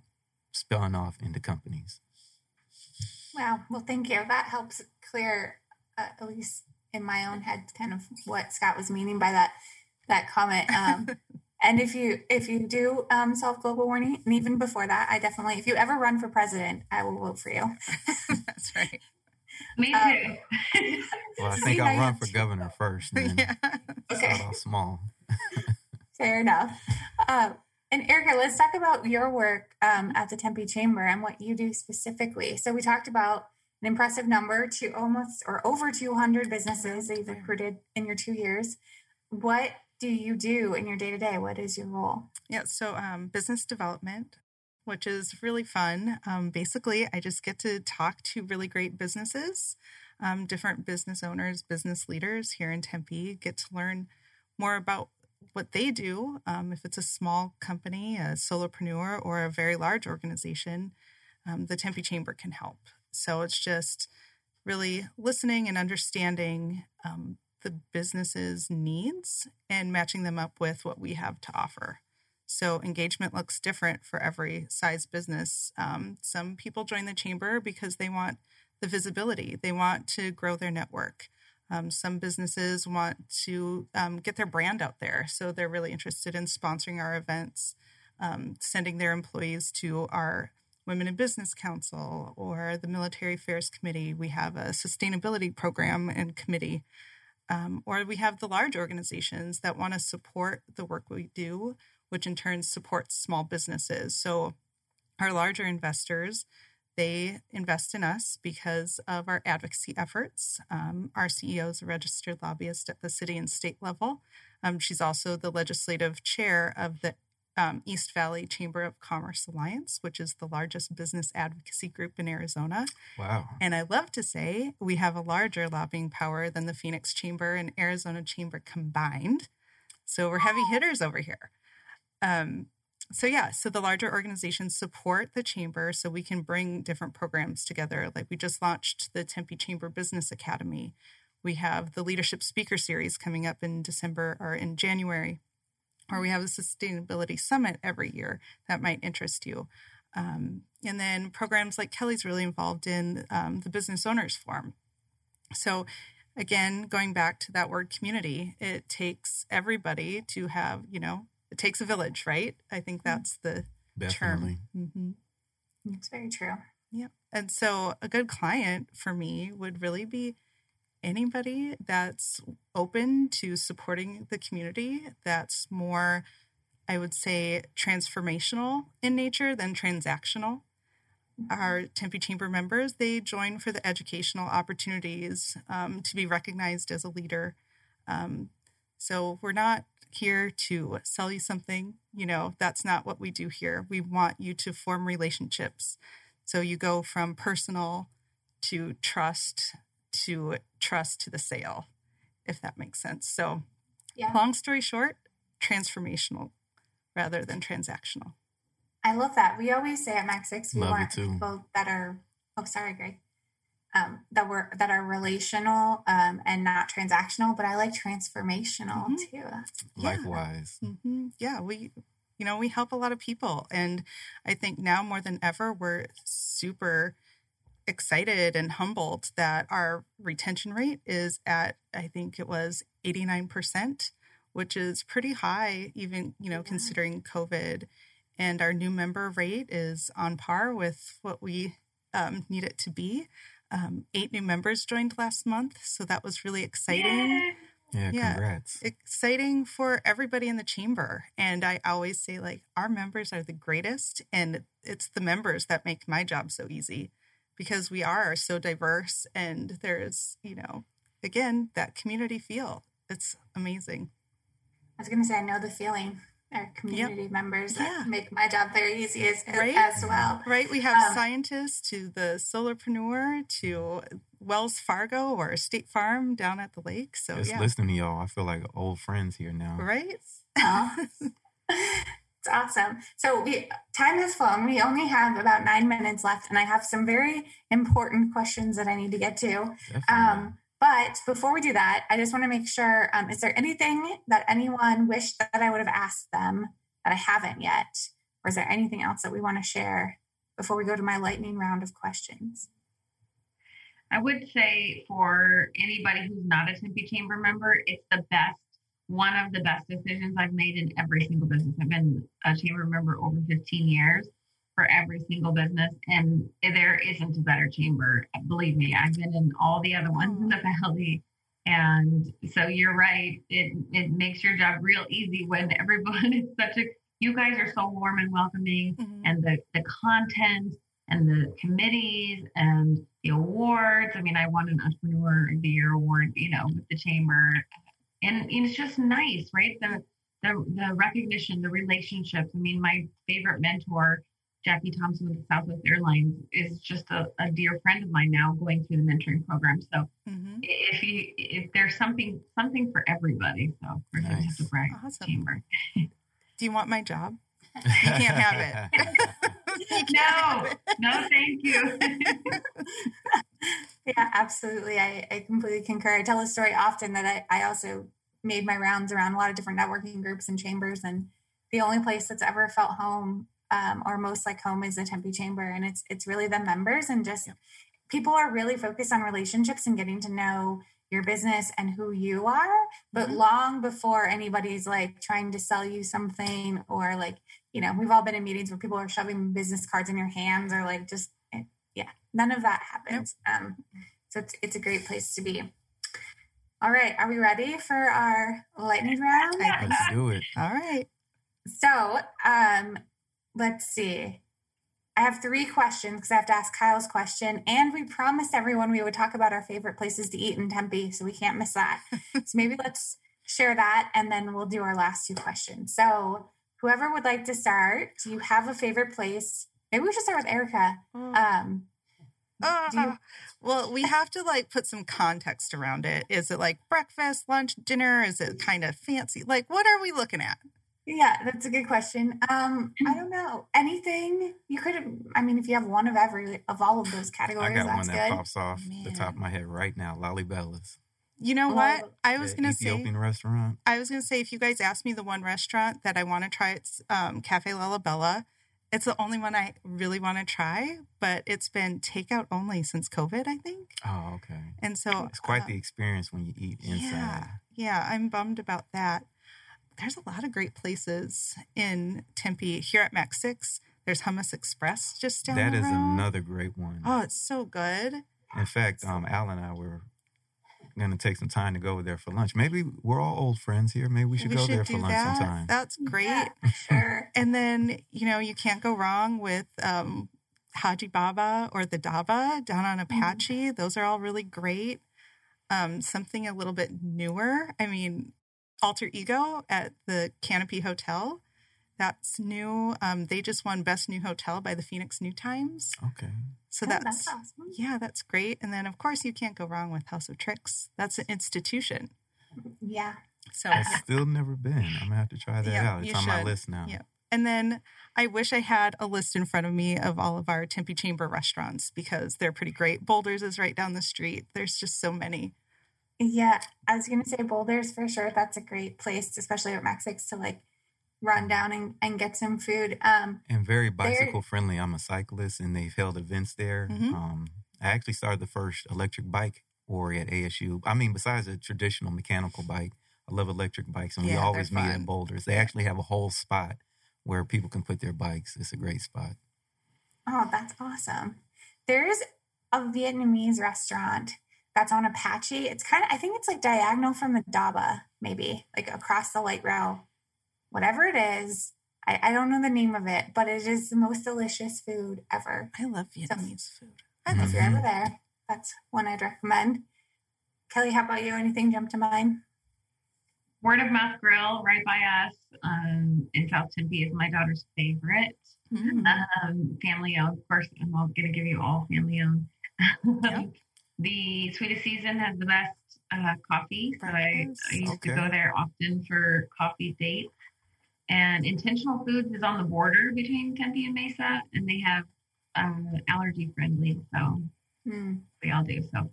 spilling off into companies. Wow. Well, thank you. That helps clear, uh, at least in my own head, kind of what Scott was meaning by that that comment. Um, and if you if you do um, solve global warming, and even before that, I definitely, if you ever run for president, I will vote for you. That's right. Me um, too. Um, well, I think I'll run for governor first. Then yeah. Okay. Start off small. Fair enough. Uh, and Erika, let's talk about your work um, at the Tempe Chamber and what you do specifically. So we talked about an impressive number to almost or over 200 businesses that you've recruited in your two years. What do you do in your day to day? What is your role? Yeah, so um, business development. which is really fun. Um, basically, I just get to talk to really great businesses, um, different business owners, business leaders here in Tempe, get to learn more about what they do. Um, if it's a small company, a solopreneur, or a very large organization, um, the Tempe Chamber can help. So it's just really listening and understanding um, the business's needs and matching them up with what we have to offer. So engagement looks different for every size business. Um, some people join the chamber because they want the visibility, they want to grow their network. Um, some businesses want to um, get their brand out there. So they're really interested in sponsoring our events, um, sending their employees to our Women in Business Council or the Military Affairs Committee. We have a sustainability program and committee. Um, or we have the large organizations that want to support the work we do, which in turn supports small businesses. So our larger investors, they invest in us because of our advocacy efforts. Um, our CEO is a registered lobbyist at the city and state level. Um, she's also the legislative chair of the um, East Valley Chamber of Commerce Alliance, which is the largest business advocacy group in Arizona. Wow. And I love to say we have a larger lobbying power than the Phoenix Chamber and Arizona Chamber combined. So we're heavy hitters over here. Um, so yeah, so the larger organizations support the chamber so we can bring different programs together. Like we just launched the Tempe Chamber Business Academy. We have the Leadership Speaker Series coming up in December or in January or we have a sustainability summit every year that might interest you. Um, and then programs like Kelly's really involved in um, the Business Owners Forum. So, again, going back to that word community, it takes everybody to have, you know, it takes a village, right? I think mm-hmm. that's the Definitely. term. Mm-hmm. It's very true. Yeah. And so, a good client for me would really be anybody that's open to supporting the community that's more, I would say, transformational in nature than transactional. Our Tempe Chamber members, they join for the educational opportunities um, to be recognized as a leader. Um, so we're not here to sell you something. You know, that's not what we do here. We want you to form relationships. So you go from personal to trust to trust to the sale, if that makes sense. So, yeah. long story short, transformational rather than transactional. I love that. We always say at MAC Six we love want people that are oh sorry, Greg. Um, that were that are relational um, and not transactional, but I like transformational mm-hmm. too. Likewise. Mm-hmm. Yeah, we you know we help a lot of people, and I think now more than ever we're super excited and humbled that our retention rate is at I think it was 89%, which is pretty high even, you know, yeah. considering COVID. And our new member rate is on par with what we um, need it to be. Um, eight new members joined last month, so that was really exciting. Yeah, yeah, congrats. Exciting for everybody in the chamber. And I always say, like, our members are the greatest, and it's the members that make my job so easy because we are so diverse and there's, you know, again, that community feel. It's amazing. I was going to say, I know the feeling. Our community yep. members that yeah. make my job very easy as, right? as well. Right. We have um, scientists to the solopreneur to Wells Fargo or State Farm down at the lake. So just yeah. listening to y'all, I feel like old friends here now. Right. It's awesome. So we time has flown. We only have about nine minutes left, and I have some very important questions that I need to get to. Um, but before we do that, I just want to make sure: um, is there anything that anyone wished that I would have asked them that I haven't yet, or is there anything else that we want to share before we go to my lightning round of questions? I would say for anybody who's not a Tempe Chamber member, it's the best one of the best decisions I've made in every single business. I've been a chamber member over 15 years for every single business, and there isn't a better chamber. Believe me, I've been in all the other ones in the valley. And so you're right. It it makes your job real easy when everyone is such a you guys are so warm and welcoming mm-hmm. and the the content and the committees and the awards. I mean, I won an entrepreneur of the year award, you know, with the chamber and, it's just nice, right? The, the the recognition, the relationships. I mean, my favorite mentor Jackie Thompson with Southwest Airlines is just a, a, dear friend of mine now going through the mentoring program. So mm-hmm. if you if there's something something for everybody, so of course nice. Have to brag awesome. chamber. Do you want my job? You can't have it. no, no, thank you. yeah, absolutely. I, I completely concur. I tell a story often that I, I also made my rounds around a lot of different networking groups and chambers, and the only place that's ever felt home um, or most like home is the Tempe Chamber, and it's it's really the members and just yeah. people are really focused on relationships and getting to know your business and who you are but mm-hmm. long before anybody's like trying to sell you something or like you know we've all been in meetings where people are shoving business cards in your hands or like just eh, yeah none of that happens yep. um so it's, it's a great place to be all right are we ready for our lightning round let's do it all right so um let's see I have three questions because I have to ask Kyle's question. And we promised everyone we would talk about our favorite places to eat in Tempe, so we can't miss that. so maybe let's share that and then we'll do our last two questions. So, whoever would like to start, do you have a favorite place? Maybe we should start with Erika. Mm. Um, uh, you- well, we have to like put some context around it. Is it like breakfast, lunch, dinner? Is it kind of fancy? Like, what are we looking at? Yeah, that's a good question. Um, I don't know. Anything you could have I mean, if you have one of every of all of those categories, I got one that good. pops off Man. the top of my head right now, Lalibela's. You know what? I was gonna say restaurant. I was gonna say if you guys ask me the one restaurant that I want to try, it's um, Cafe Lalibela. It's the only one I really want to try, but it's been takeout only since COVID, I think. Oh, okay. And so it's quite uh, the experience when you eat inside. Yeah, yeah, I'm bummed about that there's a lot of great places in Tempe. Here at MAC6, there's Hummus Express just down That is road. another great one. Oh, it's so good. In fact, um, Al and I were going to take some time to go over there for lunch. Maybe we're all old friends here. Maybe we should we go should there for lunch that. sometime. That's great. Yeah, sure. and then, you know, you can't go wrong with um, Haji Baba or the Daba down on mm-hmm. Apache. Mm-hmm. Those are all really great. Um, something a little bit newer. I mean, alter ego at the Canopy Hotel. That's new. Um, they just won Best New Hotel by the Phoenix New Times. Okay. So oh, that's, that's awesome. yeah, that's great. And then of course you can't go wrong with House of Tricks. That's an institution. Yeah. So I've still never been. I'm gonna have to try that yeah, out. It's on should. my list now. Yeah. And then I wish I had a list in front of me of all of our Tempe Chamber restaurants because they're pretty great. Boulders is right down the street. There's just so many. Yeah, I was gonna say Boulders for sure. That's a great place, especially at MAC6 to like run down and, and get some food. Um, and very bicycle friendly. I'm a cyclist, and they've held events there. Mm-hmm. Um, I actually started the first electric bike or at ASU. I mean, besides a traditional mechanical bike, I love electric bikes, and yeah, we always meet at Boulders. They actually have a whole spot where people can put their bikes. It's a great spot. Oh, that's awesome. There's a Vietnamese restaurant that's on Apache. It's kind of, I think it's like diagonal from the Daba, maybe like across the light rail, whatever it is. I, I don't know the name of it, but it is the most delicious food ever. I love Vietnamese so, food. I love if you're ever there, that's one I'd recommend. Kelly, how about you? Anything jump to mind? Word of Mouth Grill right by us um, in South Tempe is my daughter's favorite. Mm. Um, family owned. Of course, I'm all going to give you all family owned. Yep. The Sweetest Season has the best uh, coffee. So I, I used okay. to go there often for coffee dates. And Intentional Foods is on the border between Tempe and Mesa, and they have uh, allergy friendly. So mm. we all do. So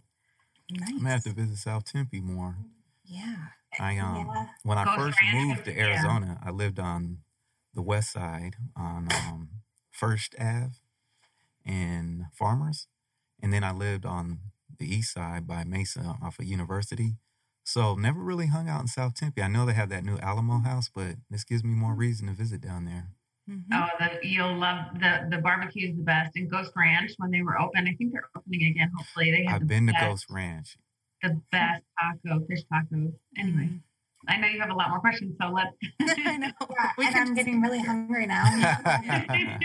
nice. I'm gonna have to visit South Tempe more. Yeah. I um yeah. when I first moved to Arizona, yeah. I lived on the west side on um, First Ave and Farmers, and then I lived on the east side by Mesa off of University. So never really hung out in South Tempe. I know they have that new Alamo house, but this gives me more reason to visit down there. Mm-hmm. Oh, the, you'll love the the barbecue is the best. And Ghost Ranch when they were open, I think they're opening again. Hopefully, they have. I've the been best, to Ghost Ranch. The best taco, fish tacos. Anyway, mm-hmm. I know you have a lot more questions, so let's. I know. Yeah, and I'm getting really hungry now.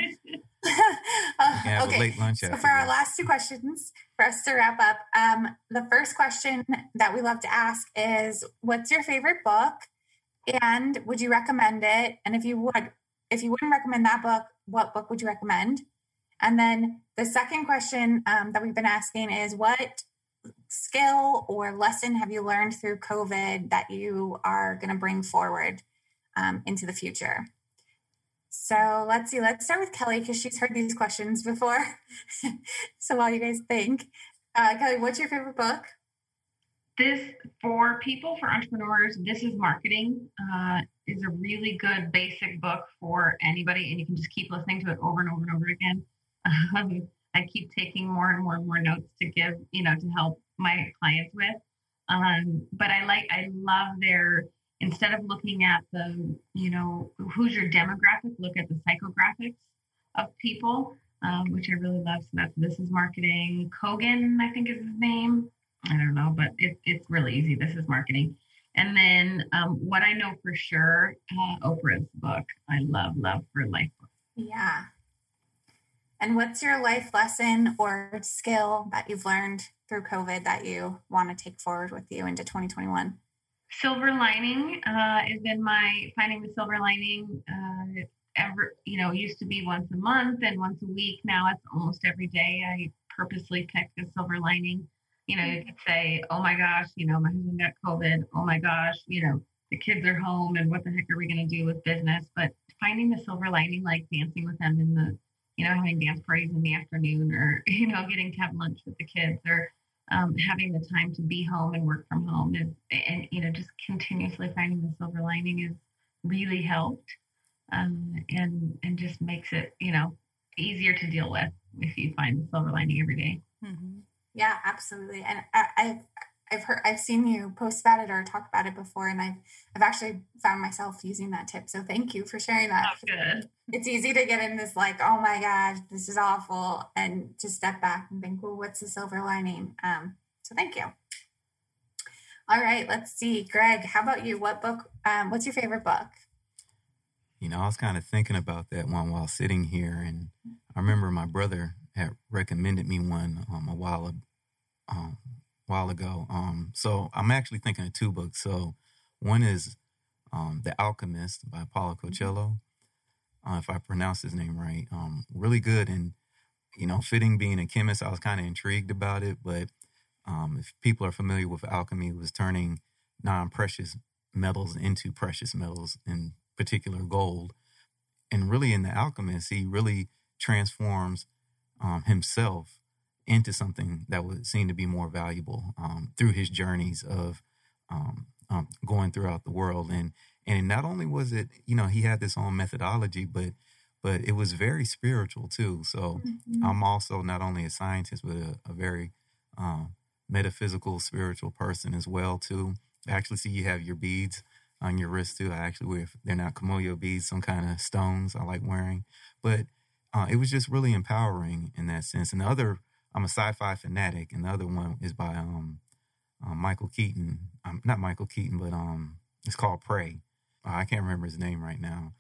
uh, okay. so for our last two questions, for us to wrap up, um, the first question that we love to ask is, "What's your favorite book?" And would you recommend it? And if you would, if you wouldn't recommend that book, what book would you recommend? And then the second question um, that we've been asking is what skill or lesson have you learned through COVID that you are going to bring forward um, into the future? So let's see, let's start with Kelly because she's heard these questions before. so while you guys think, uh, Kelly, what's your favorite book? This, for people, for entrepreneurs, this is marketing. Uh, is a really good basic book for anybody, and you can just keep listening to it over and over and over again. Um, I keep taking more and more and more notes to give, you know, to help my clients with. Um, but I like, I love their instead of looking at the, you know, who's your demographic, look at the psychographics of people, um, which I really love. So that's this is marketing. Kogan, I think is his name. I don't know, but it, it's really easy. This is marketing. And then um, what I know for sure, uh, Oprah's book. I love, love her life book. Yeah. And what's your life lesson or skill that you've learned through COVID that you want to take forward with you into 2021? Silver lining uh, has been my finding the silver lining. Uh, ever, you know, used to be once a month and once a week. Now it's almost every day. I purposely pick a silver lining you know, you could say, oh my gosh, you know, my husband got COVID. Oh my gosh, you know, the kids are home and what the heck are we going to do with business? But finding the silver lining, like dancing with them in the, you know, having dance parties in the afternoon or, you know, getting to have lunch with the kids or um, having the time to be home and work from home is, and, you know, just continuously finding the silver lining is really helped um, and, and just makes it, you know, easier to deal with if you find the silver lining every day. Mm-hmm. Yeah, absolutely. And I, have I've heard I've seen you post about it or talk about it before, and I've I've actually found myself using that tip. So thank you for sharing that. Oh, good. It's easy to get in this like, oh my gosh, this is awful, and to step back and think, well, what's the silver lining? Um, so thank you. All right, let's see, Greg. How about you? What book? Um, what's your favorite book? You know, I was kind of thinking about that one while sitting here, and I remember my brother had recommended me one um, a while um, while ago. Um, so I'm actually thinking of two books. So one is um, The Alchemist by Paulo mm-hmm. Coelho, uh, if I pronounce his name right. Um, really good and you know, fitting being a chemist, I was kind of intrigued about it. But um, if people are familiar with alchemy, it was turning non-precious metals into precious metals, in particular gold. And really, in The Alchemist, he really transforms um, himself into something that would seem to be more valuable um, through his journeys of um, um, going throughout the world. And and not only was it, you know, he had this own methodology, but but it was very spiritual too. So mm-hmm. I'm also not only a scientist, but a, a very um, metaphysical, spiritual person as well too. I actually see you have your beads on your wrist too. I actually wear they're not Kimoyo beads, some kind of stones I like wearing, but uh, it was just really empowering in that sense. And the other, I'm a sci-fi fanatic, and the other one is by um, uh, Michael Keaton. Um, not Michael Keaton, but um, it's called Prey. Uh, I can't remember his name right now.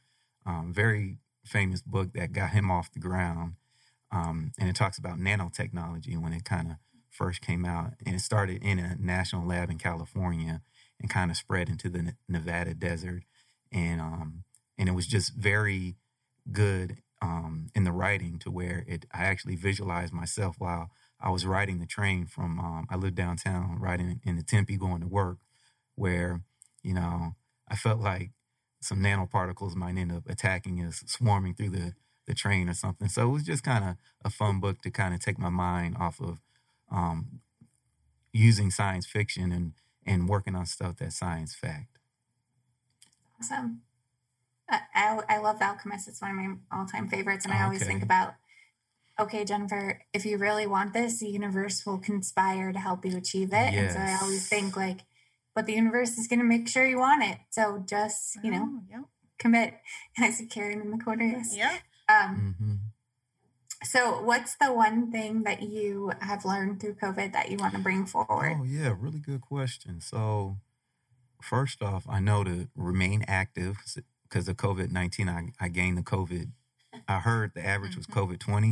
Um, very famous book that got him off the ground, um, and it talks about nanotechnology when it kind of first came out, and it started in a national lab in California and kind of spread into the Nevada desert, and um, and it was just very good um, in the writing to where it I actually visualized myself while I was riding the train from um, I lived downtown riding in the Tempe going to work where you know I felt like some nanoparticles might end up attacking us swarming through the the train or something. So it was just kind of a fun book to kind of take my mind off of um, using science fiction and and working on stuff that's science fact. Awesome I, I love The Alchemist. It's one of my all time favorites. And I always think about, okay, Jennifer, if you really want this, the universe will conspire to help you achieve it. Yes. And so I always think, like, but the universe is going to make sure you want it. So just, you know, oh, commit. And I see Karen in the corner. Yes. Yeah. Um, mm-hmm. So, what's the one thing that you have learned through COVID that you want to bring forward? Oh, yeah, really good question. So, first off, I know to remain active because of COVID 19, I, I gained the COVID. I heard the average was mm-hmm. COVID 20.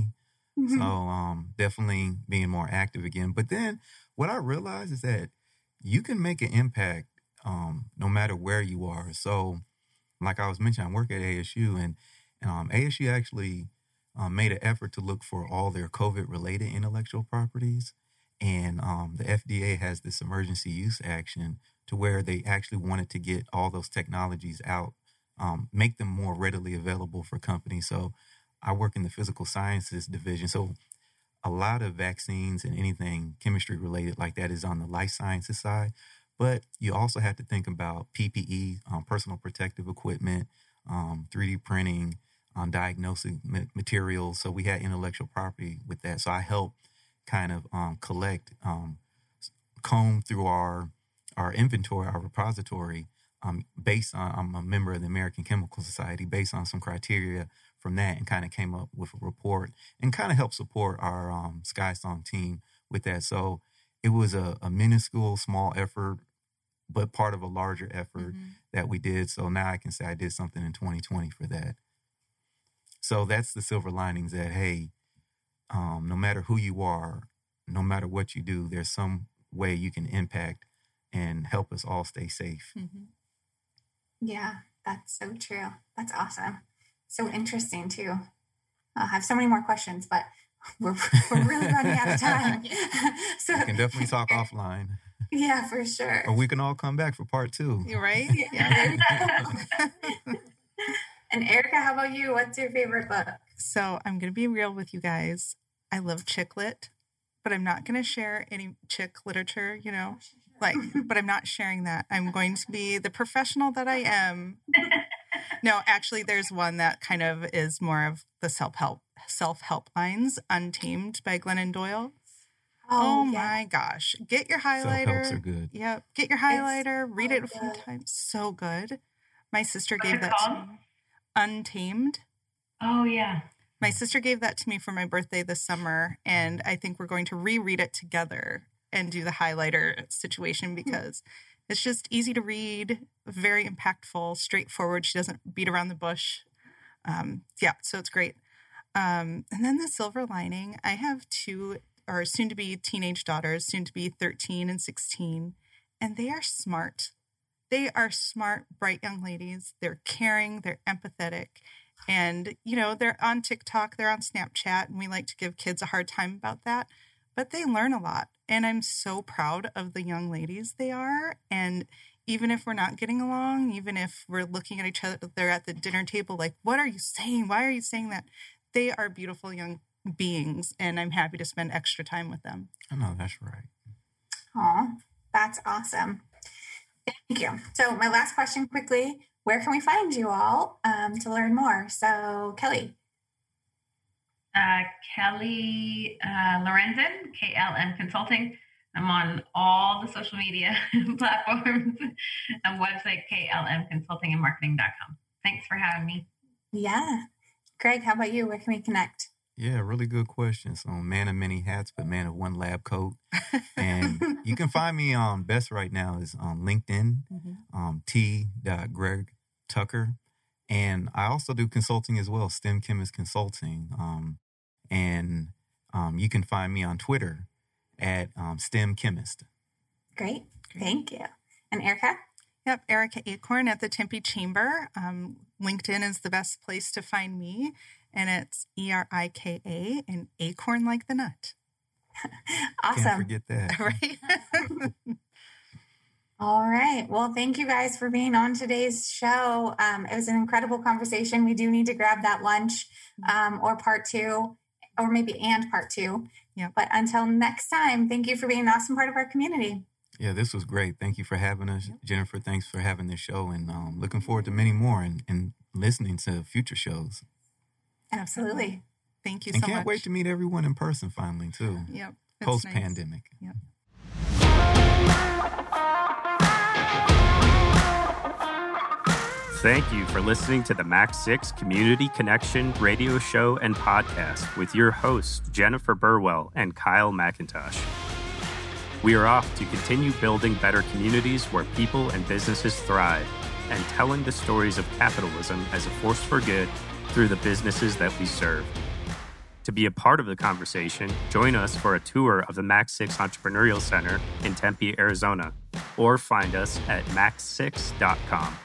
Mm-hmm. So um, definitely being more active again. But then what I realized is that you can make an impact um, no matter where you are. So, like I was mentioning, I work at ASU, and Um, ASU actually um, made an effort to look for all their COVID related intellectual properties. And um, the FDA has this emergency use action to where they actually wanted to get all those technologies out, um, make them more readily available for companies. So I work in the physical sciences division. So a lot of vaccines and anything chemistry related like that is on the life sciences side. But you also have to think about PPE, um, personal protective equipment, um, 3D printing, um, diagnosing ma- materials. So we had intellectual property with that. So I helped kind of um, collect, um, comb through our our inventory, our repository, um, based on I'm a member of the American Chemical Society, based on some criteria from that, and kind of came up with a report and kind of helped support our um, SkySong team with that. So it was a, a minuscule, small effort, but part of a larger effort mm-hmm. that we did. So now I can say I did something in 2020 for that. So that's the silver linings that hey, um, no matter who you are, no matter what you do, there's some way you can impact and help us all stay safe. Mm-hmm. Yeah, that's so true. That's awesome. So interesting too. I have so many more questions, but we're, we're really running out of time. so we can definitely talk offline. Yeah, for sure. Or we can all come back for part two. You're right. Yeah. and Erika, how about you? What's your favorite book? So I'm going to be real with you guys. I love chick lit, but I'm not going to share any chick literature, you know, oh, like, but I'm not sharing that. I'm going to be the professional that I am. No, actually, there's one that kind of is more of the self help self help lines, Untamed by Glennon Doyle. Oh, oh yeah. my gosh. Get your highlighter. Are good. Yep. Get your highlighter. It's read so it a few good. times. So good. My sister What's gave that called? to me. Untamed. Oh yeah. My sister gave that to me for my birthday this summer, and I think we're going to reread it together and do the highlighter situation hmm. because it's just easy to read, very impactful, straightforward. She doesn't beat around the bush. Um, yeah, so it's great. Um, and then the silver lining I have two or soon to be teenage daughters, soon to be 13 and 16, and they are smart. They are smart, bright young ladies. They're caring, they're empathetic. And, you know, they're on TikTok, they're on Snapchat, and we like to give kids a hard time about that. But they learn a lot. And I'm so proud of the young ladies they are. And even if we're not getting along, even if we're looking at each other, they're at the dinner table, like, what are you saying? Why are you saying that? They are beautiful young beings, and I'm happy to spend extra time with them. I know, that's right. Aw, that's awesome. Thank you. So, my last question quickly where can we find you all um, to learn more? So, Kelly. Uh, Kelly uh, Lorenzen, KLM Consulting. I'm on all the social media platforms and website klmconsultingandmarketing.com. Thanks for having me. Yeah. Greg, how about you? Where can we connect? Yeah, really good question. So, man of many hats, but man of one lab coat. And you can find me on best right now is on LinkedIn, mm-hmm. um, T. Greg Tucker. And I also do consulting as well, STEM Chemist Consulting. Um, and um, you can find me on Twitter at um, STEM Chemist. Great. Thank you. And Erika? Yep, Erika Acorn at the Tempe Chamber. Um, LinkedIn is the best place to find me and it's E R I K A and acorn like the nut. awesome. Can't forget that. right. All right. Well, thank you guys for being on today's show. Um, it was an incredible conversation. We do need to grab that lunch um, or part two, or maybe and part two. Yeah. But until next time, thank you for being an awesome part of our community. Yeah, this was great. Thank you for having us. Jennifer, thanks for having this show and um, looking forward to many more and, and listening to future shows. Absolutely. Thank you and so can't wait to meet everyone in person finally too. Yep. Post pandemic. Nice. Yep. Thank you for listening to the MAC6 Community Connection radio show and podcast with your hosts, Jennifer Burwell and Kyle McIntosh. We are off to continue building better communities where people and businesses thrive and telling the stories of capitalism as a force for good through the businesses that we serve. To be a part of the conversation, join us for a tour of the MAC6 Entrepreneurial Center in Tempe, Arizona, or find us at mac6.com.